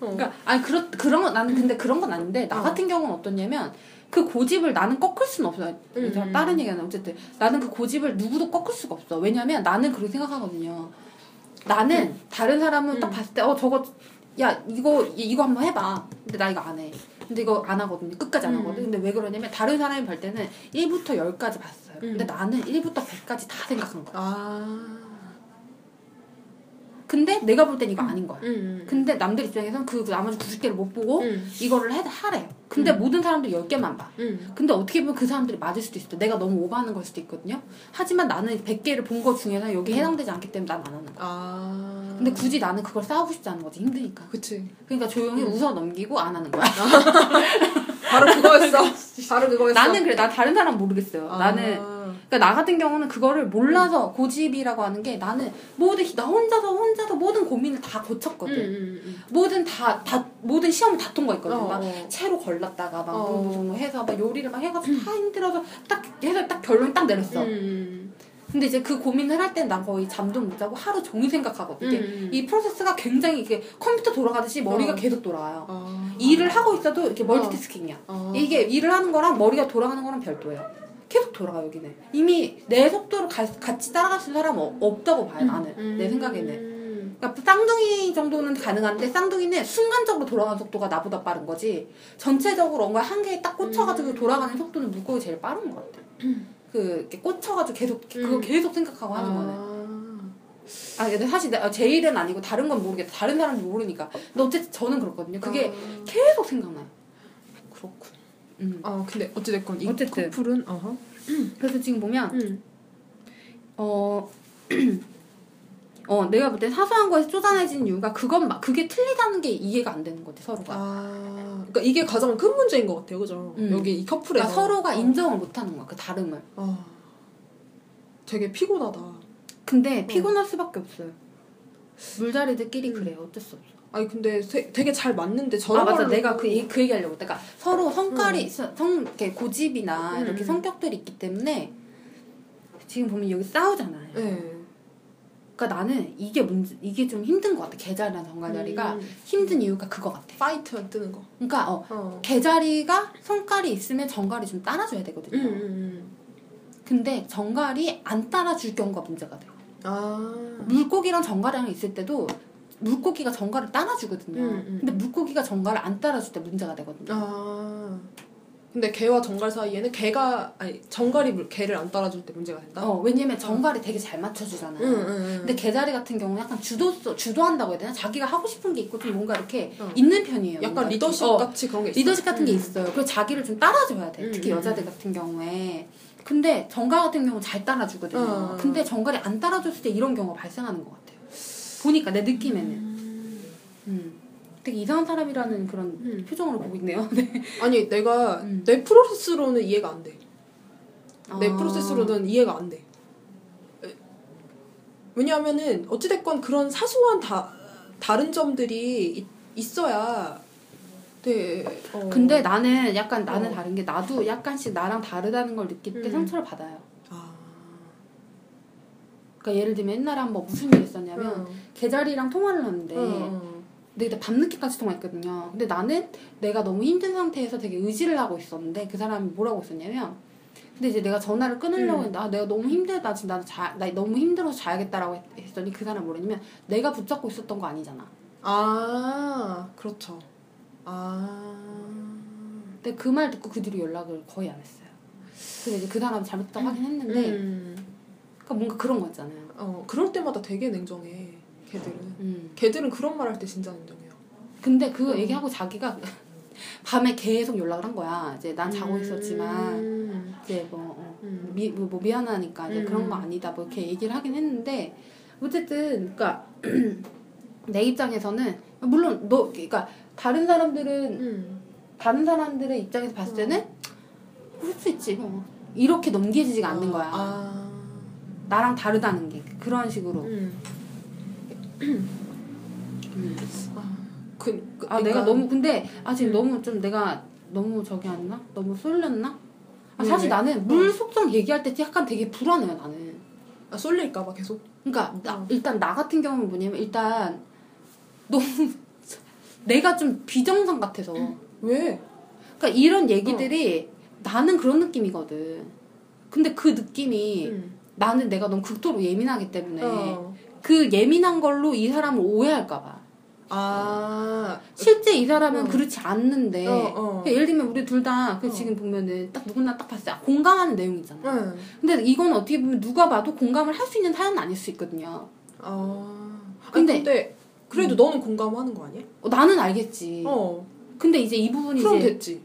어. 그러니까 아니 그런 그런 건 나는 근데 그런 건 아닌데 나 어. 같은 경우는 어떠냐면 그 고집을 나는 꺾을 수는 없어요. 음. 저 다른 얘기는 어쨌든 나는 그 고집을 누구도 꺾을 수가 없어. 왜냐면 나는 그렇게 생각하거든요. 나는 다른 사람은 딱 음. 봤을 때 어 저거 야 이거 이- 이거 한번 해봐. 근데 나 이거 안 해. 근데 이거 안 하거든요. 끝까지 안 음. 하거든. 근데 왜 그러냐면 다른 사람이 볼 때는 1부터 10까지 봤어요. 근데 음. 나는 1부터 100까지 다 생각한 거야. 아. 근데 내가 볼 땐 이거 아닌 거야. 응. 근데 남들 입장에선 그 나머지 90개를 못 보고 응. 이거를 해, 하래요. 근데 음. 모든 사람들이 10개만 봐. 응. 근데 어떻게 보면 그 사람들이 맞을 수도 있어. 내가 너무 오버하는 걸 수도 있거든요. 하지만 나는 100개를 본 것 중에서 여기 음. 해당되지 않기 때문에 난 안 하는 거야. 아. 근데 굳이 나는 그걸 싸우고 싶지 않은 거지. 힘드니까. 그치. 그러니까 조용히 음. 웃어 넘기고 안 하는 거야. 바로 그거였어. 바로 그거였어. 나는 그래. 나 다른 사람 모르겠어요. 아. 나는 그러니까 나 같은 경우는 그거를 몰라서 고집이라고 하는 게 나는 모든 나 혼자서 혼자서 모든 고민을 다 고쳤거든. 응, 응, 응. 모든 다, 다 모든 시험을 다 통과했거든. 어, 막 어. 채로 걸렀다가 막 어. 뭐, 뭐 해서 막 요리를 막 해가지고 다 힘들어서 딱 해서 딱 결론 딱 내렸어. 음. 근데 이제 그 고민을 할 땐 난 거의 잠도 못 자고 하루 종일 생각하거든. 이게 음. 이 프로세스가 굉장히 이게 컴퓨터 돌아가듯이 머리가 어. 계속 돌아와요. 아. 일을 하고 있어도 이렇게 멀티태스킹이야. 어. 이게 일을 하는 거랑 머리가 돌아가는 거랑 별도예요. 계속 돌아가 여기는 이미 내 속도를 가- 같이 따라갈 수 있는 사람 은 없다고 봐요 나는 내 생각에는 음. 그러니까 쌍둥이 정도는 가능한데 쌍둥이는 순간적으로 돌아가는 속도가 나보다 빠른 거지 전체적으로 뭔가 한 개에 딱 꽂혀가지고 음. 돌아가는 속도는 물고기 제일 빠른 것 같아 그 이렇게 꽂혀가지고 계속 그거 음. 계속 생각하고 하는 거는 아. 아 근데 사실 내- 제 일은 아니고 다른 건 모르겠다 다른 사람은 모르니까 근데 어쨌든 저는 그렇거든요 그게 아. 계속 생각나요 그렇군. 음. 아 근데 어찌됐건 이 어쨌든. 커플은 어허. 그래서 지금 보면 음. 어, 어, 내가 볼 때 사소한 거에서 쪼잔해진 이유가 그건 막 그게 틀리다는 게 이해가 안 되는 거지 서로가. 아 그러니까 이게 가장 큰 문제인 것 같아요, 그죠? 음. 여기 이 커플에서 그러니까 서로가 어. 인정을 못하는 거야 그 다름을. 아 되게 피곤하다. 근데 피곤할 수밖에 없어요. 물자리들끼리 그래 어쩔 수 없어. 아니 근데 되, 되게 잘 맞는데 아 저런 맞아 걸로 내가 그, 얘기- 그 얘기하려고. 그러니까 서로 성깔이 성 이렇게 고집이나 음, 이렇게 음. 성격들이 있기 때문에 지금 보면 여기 싸우잖아요. 네. 그러니까 나는 이게 문제 이게 좀 힘든 것 같아 게자리랑 전갈자리가 음. 힘든 이유가 그거 같아. fight 뜨는 거. 그러니까 어 어. 게자리가 성깔이 있으면 전갈이 좀 따라줘야 되거든요. 음, 음, 근데 정갈이 안 따라줄 경우가 문제가 돼요. 음. 아. 물고기랑 정갈이랑 있을 때도 물고기가 정갈을 따라주거든요. 음, 음. 근데 물고기가 정갈을 안 따라줄 때 문제가 되거든요. 아. 근데 개와 정갈 사이에는 개가 아니 정갈이 물- 개를 안 따라줄 때 문제가 된다. 어, 왜냐면 정갈이 되게 잘 맞춰주잖아요. 응, 응, 응. 근데 개자리 같은 경우 는 약간 주도 주도한다고 해야 되나? 자기가 하고 싶은 게 있고 좀 뭔가 이렇게 어. 있는 편이에요. 약간 리더십 이렇게. 어, 같이 그런 게 있어. 리더십 같은 게 있어요. 그래서 자기를 좀 따라줘야 돼. 음, 특히 음, 여자들 같은 경우에. 근데 정갈 같은 경우는 잘 따라주거든요. 어. 근데 정갈이 안 따라줬을 때 이런 경우가 발생하는 것 같아요. 보니까 내 느낌에는. 음. 음. 되게 이상한 사람이라는 그런 음. 표정으로 보고 있네요. 네. 아니 내가 음. 내 프로세스로는 이해가 안 돼. 내 아. 프로세스로는 이해가 안 돼. 에, 왜냐하면은 어찌됐건 그런 사소한 다 다른 점들이 있, 있어야 돼. 어. 근데 나는 약간 나는 어. 다른 게 나도 약간씩 나랑 다르다는 걸 느낄 때 음. 상처를 받아요. 아. 그러니까 예를 들면 옛날에 한번 무슨 일이 있었냐면 어. 계자리랑 통화를 어. 근데 그때 밤늦게까지 통화했거든요. 근데 나는 내가 너무 힘든 상태에서 되게 의지를 하고 있었는데 그 사람이 뭐라고 했었냐면 근데 이제 내가 전화를 끊으려고 음. 했는데 아 내가 너무 힘들다 지금 나도 자, 나 너무 힘들어서 자야겠다라고 했- 했더니 그 사람 뭐랬냐면 내가 붙잡고 있었던 거 아니잖아. 아 그렇죠. 아. 근데 그 말 듣고 그 뒤로 연락을 거의 안 했어요. 근데 이제 그 사람 잘못했다고 하긴 했는데 음. 그러니까 뭔가 그런 거 있잖아요. 어 그럴 때마다 되게 냉정해. 걔들은. 음. 걔들은 그런 말 할 때 진짜 냉정해요. 근데 그 음. 얘기하고 자기가 밤에 계속 연락을 한 거야. 이제 난 자고 음. 있었지만 이제 뭐, 어, 음. 미, 뭐, 뭐 미안하니까 이제 음. 그런 거 아니다 뭐 이렇게 얘기를 하긴 했는데 어쨌든 그러니까 내 입장에서는 물론 너 그러니까 다른 사람들은 음. 다른 사람들의 입장에서 봤을 때는 그럴 수 있지 뭐 이렇게 넘겨지지가 않는 거야. 아. 나랑 다르다는 게 그런 식으로. 음. 음. 그, 그아 내가 그러니까- 너무 근데 아 지금 음. 너무 좀 내가 너무 저기 했나? 너무 쏠렸나? 아, 왜, 사실 왜? 나는 물 속성 얘기할 때 약간 되게 불안해요 나는. 아, 쏠릴까봐 계속. 그러니까 나- 어. 일단 나 같은 경우는 뭐냐면 일단 너무 내가 좀 비정상 같아서. 왜? 그러니까 이런 얘기들이 나는 그런 느낌이거든. 근데 그 느낌이 음. 나는 내가 너무 극도로 예민하기 때문에 어. 그 예민한 걸로 이 사람을 오해할까봐. 아. 실제 이 사람은 어. 그렇지 않는데 어, 어. 예를 들면 우리 둘다그 어. 지금 보면은 딱 누구나 딱 봤을 때 공감하는 내용이잖아. 응. 근데 이건 어떻게 보면 누가 봐도 공감을 할 수 있는 사연은 아닐 수 있거든요. 아. 근데- 근데, 근데 그래도 너는 공감하는 거 아니야? 어, 나는 알겠지. 어. 근데 이제 이 부분이 그럼 이제 됐지.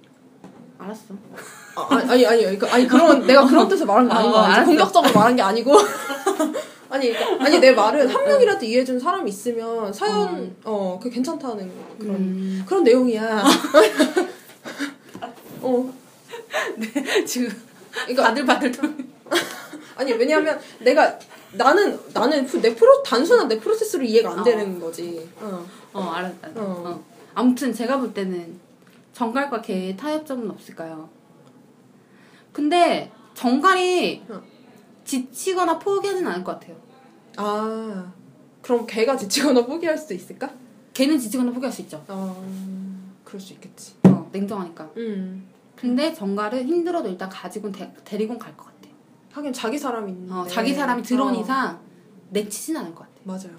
알았어. 아, 아니, 아니, 아니, 그러니까, 아니, 그런, 내가 그런 뜻을 말한 게 어, 어, 거야. 알았어. 공격적으로 말한 게 아니고. 아니, 그러니까, 아니, 내 말은 한 명이라도 이해해 준 사람이 있으면 사연, 어, 그 괜찮다는 그런, 음. 그런 내용이야. 어. 지금 그러니까, 바들바들 돌. 아니, 왜냐면 내가, 나는, 나는 프- 내 프로, 단순한 내 프로세스로 이해가 안 되는 거지. 어. 어. 알았어. 어. 어. 아무튼 제가 볼 때는 정갈과 개의 타협점은 없을까요? 근데 정갈이 어. 지치거나 포기하지는 않을 것 같아요. 아. 그럼 걔가 지치거나 포기할 수도 있을까? 걔는 지치거나 포기할 수 있죠. 어, 그럴 수 있겠지. 어, 냉정하니까. 음. 근데 정갈은 힘들어도 일단 가지고 데, 데리고 갈 것 같아. 하긴 자기 사람이 있는데. 어, 자기 사람이 들어온 네. 어, 이상 내치진 않을 것 같아. 맞아요.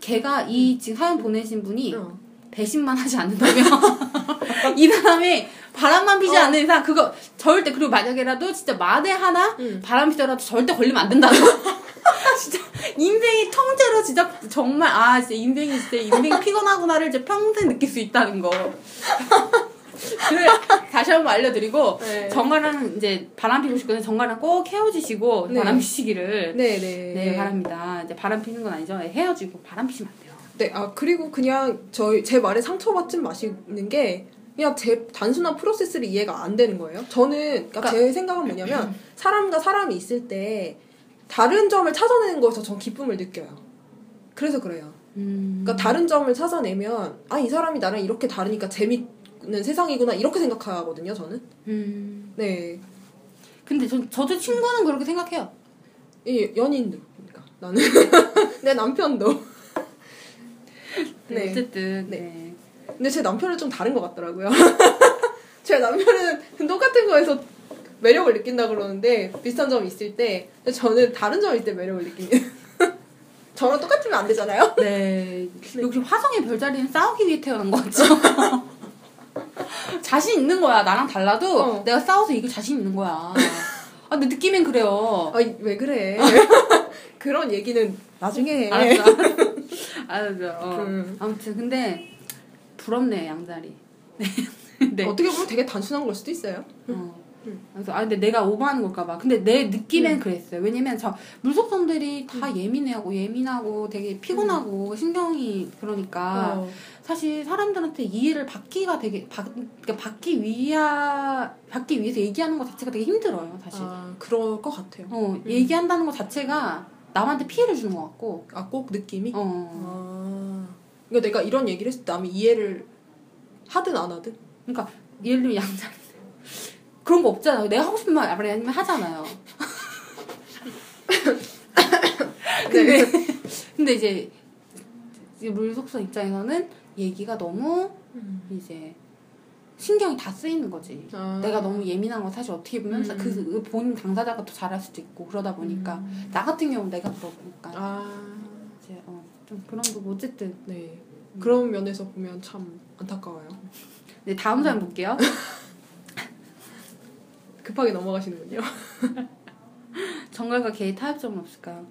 걔가 이 지금 사연 보내신 분이 어. 배신만 하지 않는다면 이 사람이 바람만 피지 어. 않는 이상 그거 절대 그리고 만약에라도 진짜 만에 하나 응. 바람 피더라도 절대 걸리면 안 된다는 거. 진짜 인생이 통째로 진짜 정말 아 진짜 인생이 진짜 인생이 피곤하구나를 이제 평생 느낄 수 있다는 거. 그래 다시 한번 알려드리고 네. 정가랑 이제 바람 피고 싶거든 정가랑 꼭 헤어지시고 네. 바람 피시기를 네, 네. 네, 바랍니다. 이제 바람 피는 건 아니죠. 네, 헤어지고 바람 피시면 안 돼요. 네, 아 그리고 그냥 저희 제 말에 상처받지 마시는 게 그냥 제 단순한 프로세스를 이해가 안 되는 거예요. 저는 그러니까 그러니까- 제 생각은 뭐냐면 사람과 사람이 있을 때 다른 점을 찾아내는 거에서 전 기쁨을 느껴요. 그래서 그래요. 음. 그러니까 다른 점을 찾아내면 아 이 사람이 나랑 이렇게 다르니까 재밌는 세상이구나 이렇게 생각하거든요. 저는. 음. 네, 근데 저, 저도 친구는 그렇게 생각해요. 이 연인도 그러니까 나는 내 남편도. 네. 네. 어쨌든 네. 네. 근데 제 남편은 좀 다른 것 같더라고요. 제 남편은 똑같은 거에서 매력을 느낀다 그러는데 비슷한 점이 있을 때 저는 다른 점이 있을 때 매력을 느낍니다. 저랑 똑같으면 안 되잖아요. 네. 역시 화성의 별자리는 싸우기 위해 태어난 거 같죠? 자신 있는 거야. 나랑 달라도 어. 내가 싸워서 이길 자신 있는 거야. 아, 근데 느낌엔 그래요. 아, 왜 그래? 그런 얘기는 나중에 해. 알았어. 알았어. 어. 음. 아무튼 근데 부럽네 양자리. 네. 네. 어떻게 보면 되게 단순한 걸 수도 있어요. 어. 음. 그래서 아 근데 내가 오버하는 걸까 봐. 근데 내 느낌엔 그랬어요. 왜냐면 저 물속성들이 다 음. 예민해하고 예민하고 되게 피곤하고 신경이 그러니까 어. 사실 사람들한테 이해를 받기가 되게 받, 그러니까 받기 위하 받기 위해서 얘기하는 것 자체가 되게 힘들어요. 사실. 아, 그럴 것 같아요. 어 얘기한다는 것 자체가 남한테 피해를 주는 것 같고. 아, 꼭 느낌이? 어. 아. 그러니까 내가 이런 얘기를 했을 때 남이 이해를 하든 안 하든. 그러니까 예를 들면 양자 그런 거 없잖아요. 내가 하고 싶은 말 아니면 하잖아요. 근데 네. 근데 이제 물속성 입장에서는 얘기가 너무 이제 신경이 다 쓰이는 거지. 아. 내가 너무 예민한 건 사실 어떻게 보면 음. 그 본인 당사자가 더 잘할 수도 있고 그러다 보니까 나 같은 경우는 내가 물어보니까 아. 좀 그런 거 어쨌든 네. 그런 면에서 보면 참 안타까워요. 네 다음 사연 볼게요. 급하게 넘어가시는군요. 정갈과 개의 타협점은 없을까요?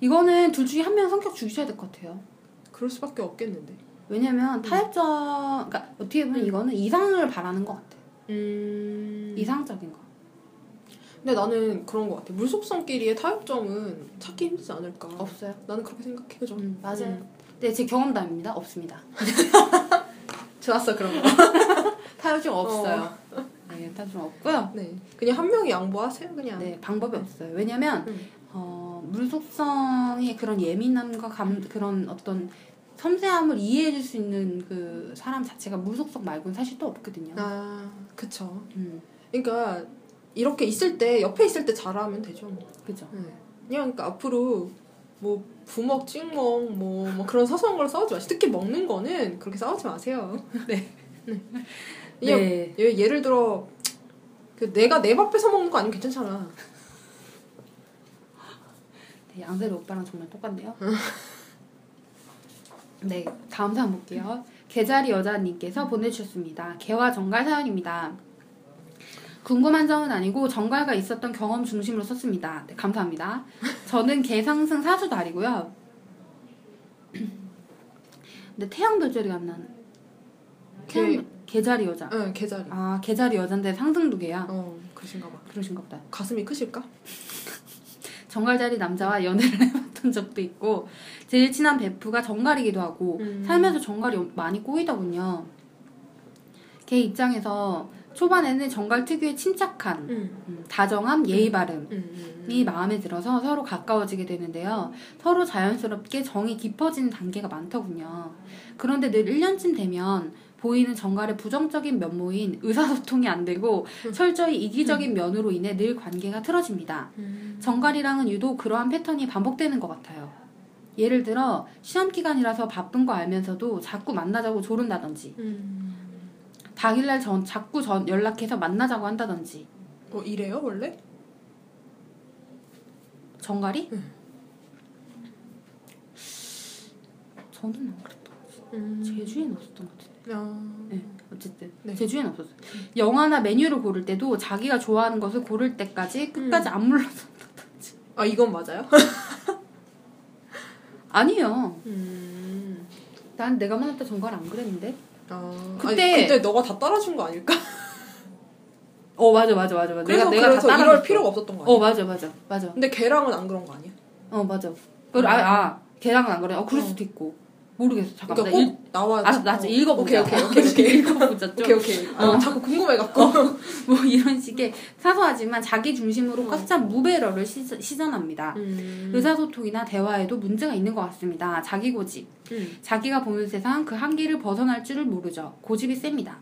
이거는 둘 중에 한 명 성격 죽이셔야 될 것 같아요. 그럴 수밖에 없겠는데. 왜냐면 타협점, 그러니까 어떻게 보면 음. 이거는 이상을 바라는 것 같아. 음. 이상적인 거. 근데 나는 그런 것 같아. 물속성끼리의 타협점은 찾기 힘들지 않을까. 없어요. 나는 그렇게 생각해. 그죠? 음, 맞아요. 음. 네, 제 경험담입니다. 없습니다. 좋았어, 그런 거. 타협점 없어요. 네, 타협점 없고요. 네. 그냥 한 명이 양보하세요, 그냥. 네, 방법이 없어요. 왜냐면 음. 어, 물속성의 그런 예민함과 감, 그런 어떤 섬세함을 이해해줄 수 있는 그 사람 자체가 물속성 말고는 사실 또 없거든요. 아, 그쵸. 음, 그러니까 이렇게 있을 때, 옆에 있을 때 잘하면 되죠. 뭐. 그죠. 네. 그냥 그러니까 앞으로 뭐 부먹, 찍먹, 뭐, 뭐 그런 사소한 걸 싸우지 마시고 특히 먹는 거는 그렇게 싸우지 마세요. 네. 네. 네. 예, 예를 들어 그 내가 내밥 뺏어 먹는 거 아니면 괜찮잖아. 네, 양세리 오빠랑 정말 똑같네요. 네, 다음 사연 볼게요. 개자리 여자님께서 보내주셨습니다. 개와 정갈 사연입니다. 궁금한 점은 아니고 정갈과 있었던 경험 중심으로 썼습니다. 네, 감사합니다. 저는 개상승 사주달이고요. 근데 태양 별자리가 안 나는. 태양, 개자리 여자. 응, 개자리. 아, 개자리 여잔데 상승도 개야. 어, 그러신가 봐. 그러신가 보다. 가슴이 크실까? 정갈자리 남자와 연애를 해봤던 적도 있고 제일 친한 베프가 정갈이기도 하고 음. 살면서 정갈이 많이 꼬이더군요. 걔 입장에서 초반에는 정갈 특유의 침착한 응. 음, 다정함, 예의 바름이 응. 응. 마음에 들어서 서로 가까워지게 되는데요. 서로 자연스럽게 정이 깊어지는 단계가 많더군요. 그런데 늘 1년쯤 되면 보이는 정갈의 부정적인 면모인 의사소통이 안 되고 철저히 이기적인 면으로 인해 늘 관계가 틀어집니다. 음. 정갈이랑은 유독 그러한 패턴이 반복되는 것 같아요. 예를 들어 시험 기간이라서 바쁜 거 알면서도 자꾸 만나자고 조른다든지 음. 당일날 전 자꾸 전 연락해서 만나자고 한다든지 어 이래요 원래? 정갈이? 응. 저는 안 그랬던 것 같아요. 음. 제주에는 없었던 것 같아요. 아. 네, 어쨌든 네. 제주에는 없었어요. 영화나 메뉴를 고를 때도 자기가 좋아하는 것을 고를 때까지 끝까지 안 물러서 아 이건 맞아요? 아니요. 음. 난 내가 만났던 정갈 안 그랬는데. 아. 그때- 아니, 그때 너가 다 따라준 거 아닐까? 어 맞아 맞아 맞아 맞아. 그래서 내가 그래서 다 이럴. 필요가 없었던 거 아니야? 어 맞아 맞아 맞아. 근데 걔랑은 안 그런 거 아니야? 어 맞아. 그, 아, 아 걔랑은 안 그래. 어 그럴 어. 수도 있고. 모르겠어. 잠깐. 그러니까 나꼭 나와. 아, 나 어. 읽어보자. 오케이 오케이 오케이 읽어보자. 좀. 오케이 오케이. 어, 자꾸 궁금해갖고. 뭐 이런 식의 사소하지만 자기 중심으로 어. 꽉찬 무배러를 시, 시전합니다. 음. 의사소통이나 대화에도 문제가 있는 것 같습니다. 자기 고집. 음. 자기가 보는 세상 그 한계를 벗어날 줄을 모르죠. 고집이 셉니다.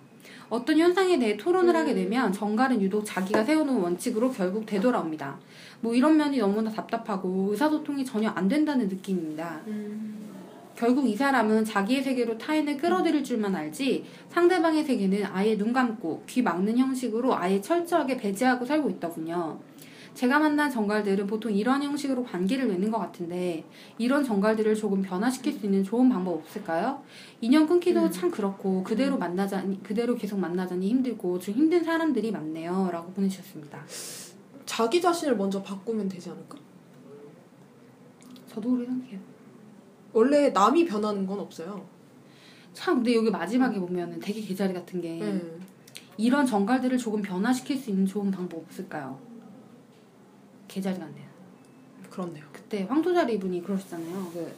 어떤 현상에 대해 토론을 음. 하게 되면 정갈은 유독 자기가 세워놓은 원칙으로 결국 되돌아옵니다. 뭐 이런 면이 너무나 답답하고 의사소통이 전혀 안 된다는 느낌입니다. 음. 결국 이 사람은 자기의 세계로 타인을 끌어들일 줄만 알지 상대방의 세계는 아예 눈 감고 귀 막는 형식으로 아예 철저하게 배제하고 살고 있더군요. 제가 만난 정갈들은 보통 이러한 형식으로 관계를 맺는 것 같은데 이런 정갈들을 조금 변화시킬 수 있는 좋은 방법 없을까요? 인연 끊기도 음. 참 그렇고 그대로 만나자니 그대로 계속 만나자니 힘들고 좀 힘든 사람들이 많네요라고 보내주셨습니다. 자기 자신을 먼저 바꾸면 되지 않을까? 저도 그렇게 생각해요. 원래 남이 변하는 건 없어요. 참 근데 여기 마지막에 보면은 되게 개자리 같은 게 음. 이런 정갈들을 조금 변화시킬 수 있는 좋은 방법 없을까요? 개자리 같네요. 그렇네요. 그때 황토자리 분이 그러셨잖아요. 그,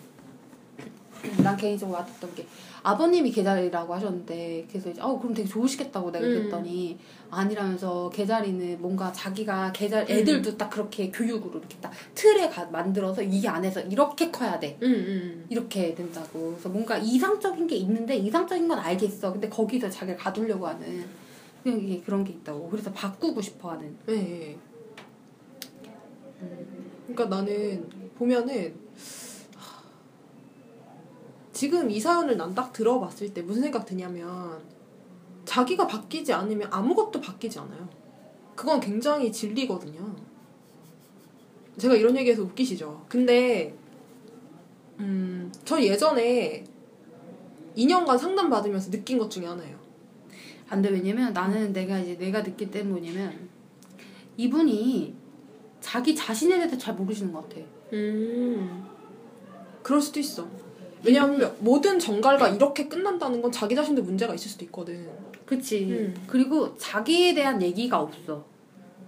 난 개인적으로 와닿던 게 아버님이 개자리라고 하셨는데 그래서 이제 어 그럼 되게 좋으시겠다고 내가 음. 그랬더니 아니라면서 개자리는 뭔가 자기가 개자리 음. 애들도 딱 그렇게 교육으로 이렇게 딱 틀에 가, 만들어서 이 안에서 이렇게 커야 돼. 음, 음. 이렇게 된다고. 그래서 뭔가 이상적인 게 있는데 이상적인 건 알겠어. 근데 거기서 자기를 가두려고 하는 이게 그런 게 있다고. 그래서 바꾸고 싶어 하는. 네. 네. 그러니까 나는 보면은 하, 지금 이 사연을 난 딱 들어봤을 때 무슨 생각 드냐면 자기가 바뀌지 않으면 아무것도 바뀌지 않아요. 그건 굉장히 진리거든요. 제가 이런 얘기해서 웃기시죠. 근데 음, 저 예전에 2년간 상담 받으면서 느낀 것 중에 하나예요. 안 돼. 왜냐면 나는 내가 이제 내가 느낄 때는 뭐냐면 이분이 자기 자신에 대해서 잘 모르시는 것 같아. 음. 그럴 수도 있어. 왜냐하면 모든 전갈과 이렇게 끝난다는 건 자기 자신도 문제가 있을 수도 있거든. 그치. 음. 그리고 자기에 대한 얘기가 없어.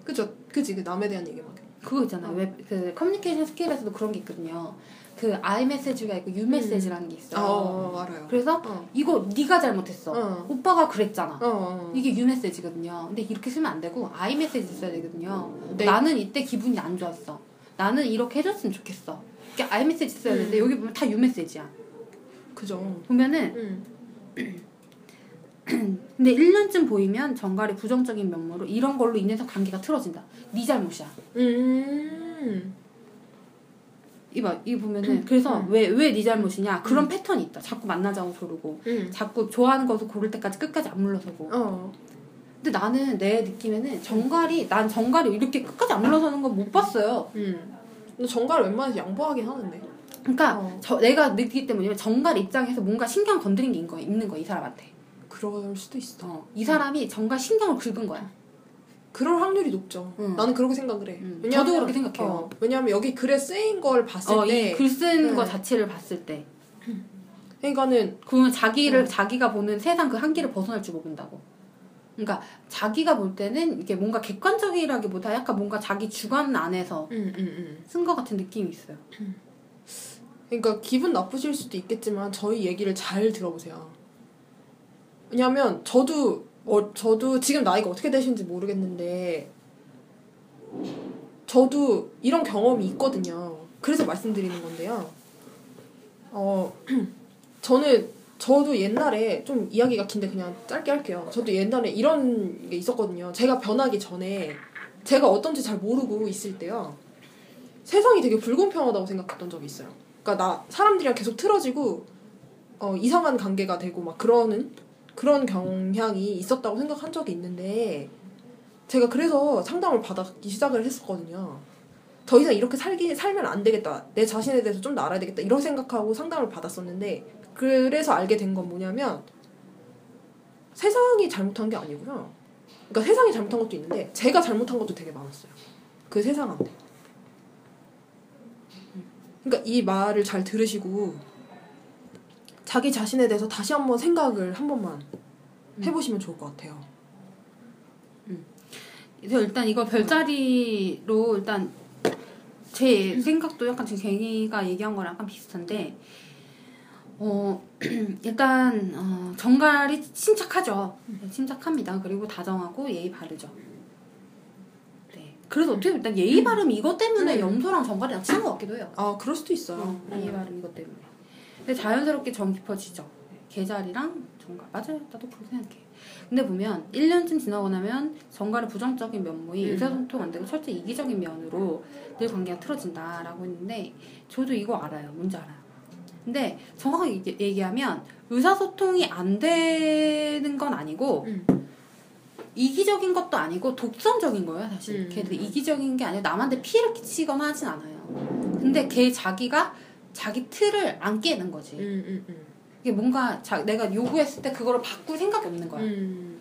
그죠? 그지? 그 남에 대한 얘기만. 그거 있잖아. 어. 웹, 그 커뮤니케이션 skill에서도 그런 게 있거든요. 그 I 메시지가 있고 You 메시지라는 게 있어요. 어, 알아요. 그래서 어. 이거 네가 잘못했어. 어. 오빠가 그랬잖아. 어, 어. 이게 You 메시지거든요. 근데 이렇게 쓰면 안 되고 I 메시지 써야 되거든요. 네. 나는 이때 기분이 안 좋았어. 나는 이렇게 해줬으면 좋겠어. 이게 I 메시지 써야 되는데 음. 여기 보면 다 U 메시지야. 그죠. 보면은 음. 근데 1년쯤 보이면 정갈이 부정적인 면모로 이런 걸로 인해서 관계가 틀어진다. 네 잘못이야. 음. 이봐, 이 보면은 그래서 음. 왜왜 네 잘못이냐 그런 패턴이 있다. 자꾸 만나자고 조르고 음. 자꾸 좋아하는 것을 고를 때까지 끝까지 안 물러서고. 어. 근데 나는 내 느낌에는 정갈이 난 정갈이 이렇게 끝까지 안 물러서는 건 못 봤어요. 음. 근데 정갈 웬만해서 양보하긴 하는데. 그러니까 어. 저 내가 느끼기 때문에 정갈 입장에서 뭔가 신경 건드린 게 있는 거야, 있는 거야 이 사람한테. 그럴 수도 있어. 어, 이 사람이 정갈 신경을 긁은 거야. 그럴 확률이 높죠. 응. 나는 그렇게 생각을 해. 음. 왜냐하면- 저도 그렇게 생각해요. 어, 왜냐하면 여기 글에 쓰인 걸 봤을 어, 때, 이글쓴 네. 거 자체를 봤을 때, 그러니까는 그러면 자기를 어. 자기가 보는 세상 그 한계를 벗어날 줄 모른다고. 그러니까 자기가 볼 때는 이게 뭔가 객관적이라기보다 약간 뭔가 자기 주관 안에서 음, 음, 음. 쓴것 같은 느낌이 있어요. 그러니까 기분 나쁘실 수도 있겠지만 저희 얘기를 잘 들어보세요. 왜냐하면 저도 어, 저도 지금 나이가 어떻게 되시는지 모르겠는데 저도 이런 경험이 있거든요. 그래서 말씀드리는 건데요. 어 저는 저도 옛날에 좀 이야기가 긴데 그냥 짧게 할게요. 저도 옛날에 이런 게 있었거든요. 제가 변하기 전에 제가 어떤지 잘 모르고 있을 때요. 세상이 되게 불공평하다고 생각했던 적이 있어요. 그러니까 나 사람들이랑 계속 틀어지고 어, 이상한 관계가 되고 막 그러는 그런 경향이 있었다고 생각한 적이 있는데 제가 그래서 상담을 받기 시작을 했었거든요. 더 이상 이렇게 살기 살면 안 되겠다. 내 자신에 대해서 좀 더 알아야 되겠다. 이런 생각하고 상담을 받았었는데 그래서 알게 된 건 뭐냐면 세상이 잘못한 게 아니고요. 그러니까 세상이 잘못한 것도 있는데 제가 잘못한 것도 되게 많았어요. 그 세상한테. 그러니까 이 말을 잘 들으시고 자기 자신에 대해서 다시 한번 생각을 한 번만 해보시면 좋을 것 같아요. 그래서 일단 이거 별자리로 일단 제 생각도 약간 지금 갱이가 얘기한 거랑 약간 비슷한데 어 일단 어, 정갈이 침착하죠. 네, 침착합니다. 그리고 다정하고 예의 바르죠. 네. 그래서 어떻게 보면 일단 예의 바름 이것 때문에 음. 염소랑 정갈이랑 친한 것 같기도 해요. 아 그럴 수도 있어요. 어, 예의 바름 이것 때문에. 근데 자연스럽게 정 깊어지죠. 계자리랑 정갈. 맞아요. 나도 그렇게 생각해. 근데 보면 1년쯤 지나고 나면 정갈의 부정적인 면모이 음. 의사소통 안 되고 철저히 이기적인 면으로 늘 관계가 틀어진다라고 했는데 저도 이거 알아요. 뭔지 알아요. 근데 정확하게 얘기- 얘기하면 의사소통이 안 되는 건 아니고 음. 이기적인 것도 아니고 독선적인 거예요 사실 음. 걔들이 이기적인 게 아니라 남한테 피해를 끼치거나 하진 않아요 근데 걔 자기가 자기 틀을 안 깨는 거지 음, 음, 음. 이게 뭔가 자, 내가 요구했을 때 그거를 바꿀 생각이 없는 거야 음.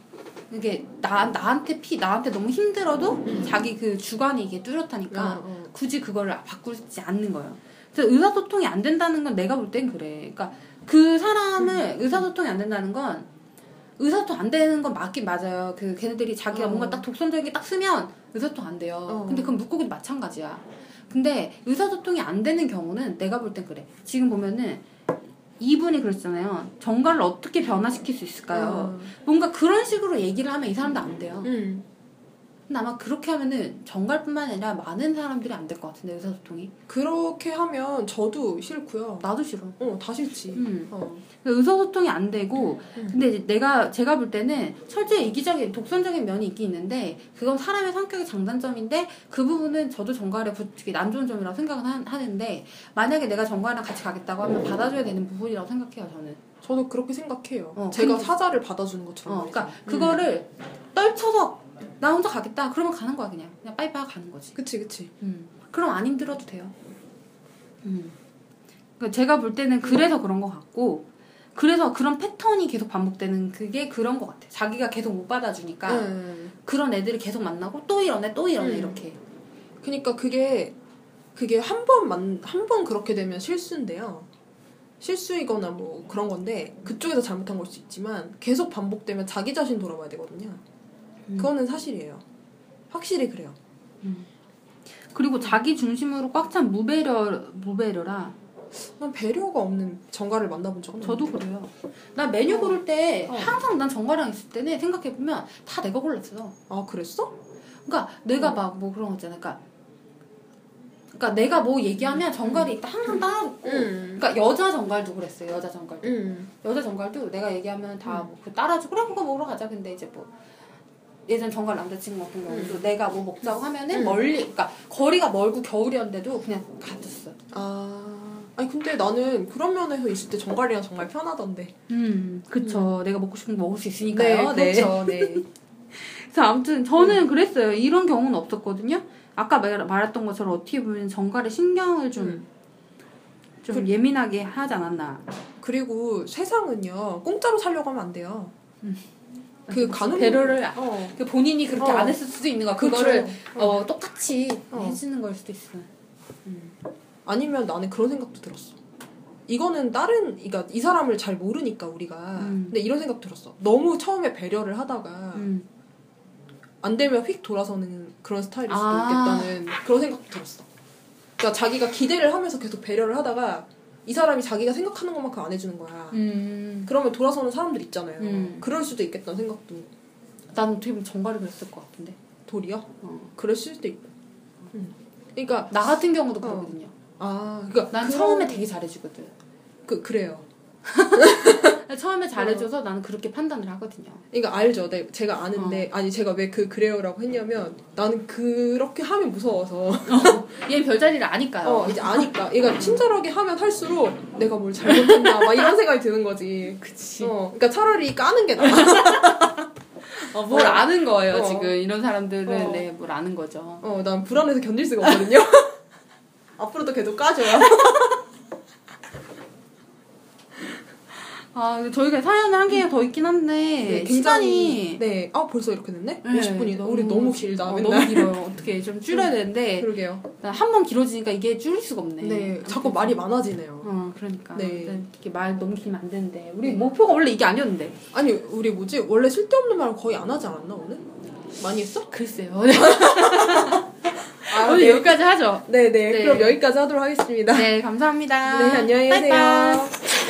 이게 나, 나한테 피 나한테 너무 힘들어도 음. 자기 그 주관이 이게 뚜렷하니까 어, 어. 굳이 그거를 바꾸지 않는 거예요. 그래서 의사소통이 안 된다는 건 내가 볼 땐 그래. 그러니까 그 사람을 의사소통이 안 된다는 건 의사소통 안 되는 건 맞긴 맞아요. 그 걔네들이 자기가 어. 뭔가 딱 독선적인 게 딱 쓰면 의사소통 안 돼요. 어. 근데 그건 물고기도 마찬가지야. 근데 의사소통이 안 되는 경우는 내가 볼 땐 그래. 지금 보면은 이분이 그랬잖아요. 정갈을 어떻게 변화시킬 수 있을까요? 어. 뭔가 그런 식으로 얘기를 하면 이 사람도 안 돼요. 음. 근데 아마 그렇게 하면은 정갈뿐만 아니라 많은 사람들이 안 될 것 같은데 의사소통이. 그렇게 하면 저도 싫고요. 나도 싫어. 어, 다 싫지. 음. 어. 의사소통이 안 되고 음. 근데 내가 제가 볼 때는 철저히 이기적인 독선적인 면이 있긴 있는데 그건 사람의 성격의 장단점인데 그 부분은 저도 정갈의 부- 되게 안 좋은 점이라고 생각은 하, 하는데 만약에 내가 정갈이랑 같이 가겠다고 하면 받아줘야 되는 부분이라고 생각해요 저는 저도 그렇게 생각해요. 어, 제가 근데- 사자를 받아주는 것처럼. 어, 그러니까. 음. 그거를 떨쳐서 나 혼자 가겠다 그러면 가는 거야 그냥 그냥 빠이빠이 가는 거지 그치, 그치. 음. 그럼 안 힘들어도 돼요. 음. 그러니까 제가 볼 때는 그래서 그런 것 같고, 그래서 그런 패턴이 계속 반복되는 그게 그런 것 같아. 자기가 계속 못 받아주니까 음. 그런 애들이 계속 만나고 또 이러네, 또 이러네 음. 이렇게. 그니까 그게 그게 한 번만 한 번 그렇게 되면 실수인데요. 실수이거나 뭐 그런 건데 그쪽에서 잘못한 걸 수 있지만 계속 반복되면 자기 자신 돌아봐야 되거든요. 음. 그거는 사실이에요. 확실히 그래요. 그리고 자기 중심으로 꽉 찬 무배려 무배려라. 난 배려가 없는 정가를 만나본 적은 저도 없는데. 그래요. 난 메뉴 고를 때 어. 항상 난 정가랑 있을 때는 생각해 보면 다 내가 골랐어. 아 그랬어? 그러니까 내가 막뭐 그런 거 있잖아. 그러니까 그러니까 내가 뭐 얘기하면 정갈이 있다 항상 따라붙고 응. 그러니까 여자 정갈도 그랬어요. 여자 정갈도. 응. 여자 정갈도 내가 얘기하면 다뭐그 따라주고 그래 그거 먹으러 가자. 근데 이제 뭐 예전 정갈 남자친구 같은 경우도 내가 뭐 먹자고 하면은 음. 멀리 그러니까 거리가 멀고 겨울이었는데도 그냥 갔었어. 아 아니 근데 나는 그런 면에서 있을 때 정갈이랑 정말 편하던데. 음, 그쵸. 내가 먹고 싶은 거 먹을 수 있으니까요. 네, 그렇죠. 네. 그래서 아무튼 저는 그랬어요. 이런 경우는 없었거든요. 아까 말, 말했던 것처럼 어떻게 보면 정갈에 신경을 좀, 음. 좀 예민하게 하지 않았나. 그리고 세상은요 공짜로 살려고 하면 안 돼요. 그 가는 배려를 어. 그 본인이 그렇게 어. 안 했을 수도 있는 거야. 그거를 어, 똑같이 어. 해주는 걸 수도 있어. 아니면 나는 그런 생각도 들었어. 이거는 다른, 그러니까 이 사람을 잘 모르니까 우리가. 음. 근데 이런 생각 들었어. 너무 처음에 배려를 하다가 음. 안 되면 휙 돌아서는 그런 스타일일 수도 아. 있겠다는 그런 생각도 들었어. 그러니까 자기가 기대를 하면서 계속 배려를 하다가 이 사람이 자기가 생각하는 것만큼 안 해주는 거야. 음. 그러면 돌아서는 사람들 있잖아요. 음. 그럴 수도 있겠다는 생각도 난 어떻게 보면 정갈이 그랬을 것 같은데. 돌이야. 어. 그럴 수도 있고. 음. 그러니까 나 같은 경우도 어. 그러거든요. 아, 그러니까 난 그런- 처음에 되게 잘해주거든. 그 그래요. 처음에 잘해줘서 나는 그렇게 판단을 하거든요. 그러니까 알죠. 네, 제가 아는데 아니 제가 왜 그 그래요라고 했냐면 나는 그렇게 하면 무서워서 얘 별자리를 아니까요. 어 이제 아니까 얘가 친절하게 하면 할수록 내가 뭘 잘못했나 막 이런 생각이 드는 거지. 그치. 어 그러니까 차라리 까는 게 나아. 어, 뭘 어. 아는 거예요, 어. 지금. 이런 사람들은, 어. 네, 뭘 아는 거죠. 어 난 불안해서 견딜 수가 없거든요. 앞으로도 계속 까줘요. 아, 저희가 사연을 한 개가 더 있긴 한데, 네, 시간이. 네. 아 벌써 이렇게 됐네? 네, 50분이다. 우리 너무 길다. 어. 너무 길어요. 어떻게 좀 줄여야 되는데, 그러게요. 한 번 길어지니까 이게 줄일 수가 없네. 네. 자꾸 말이 많아지네요. 어, 그러니까. 네. 이렇게 말 너무 길면 안 되는데. 우리 목표가 원래 이게 아니었는데. 아니 우리 뭐지? 원래 쓸데없는 말 거의 안 하지 않았나 오늘? 많이 했어? 글쎄요. 아, 오늘 네. 여기까지 하죠. 네네. 네. 그럼 여기까지 하도록 하겠습니다. 네, 감사합니다. 네, 안녕히 계세요. 빠이빠이.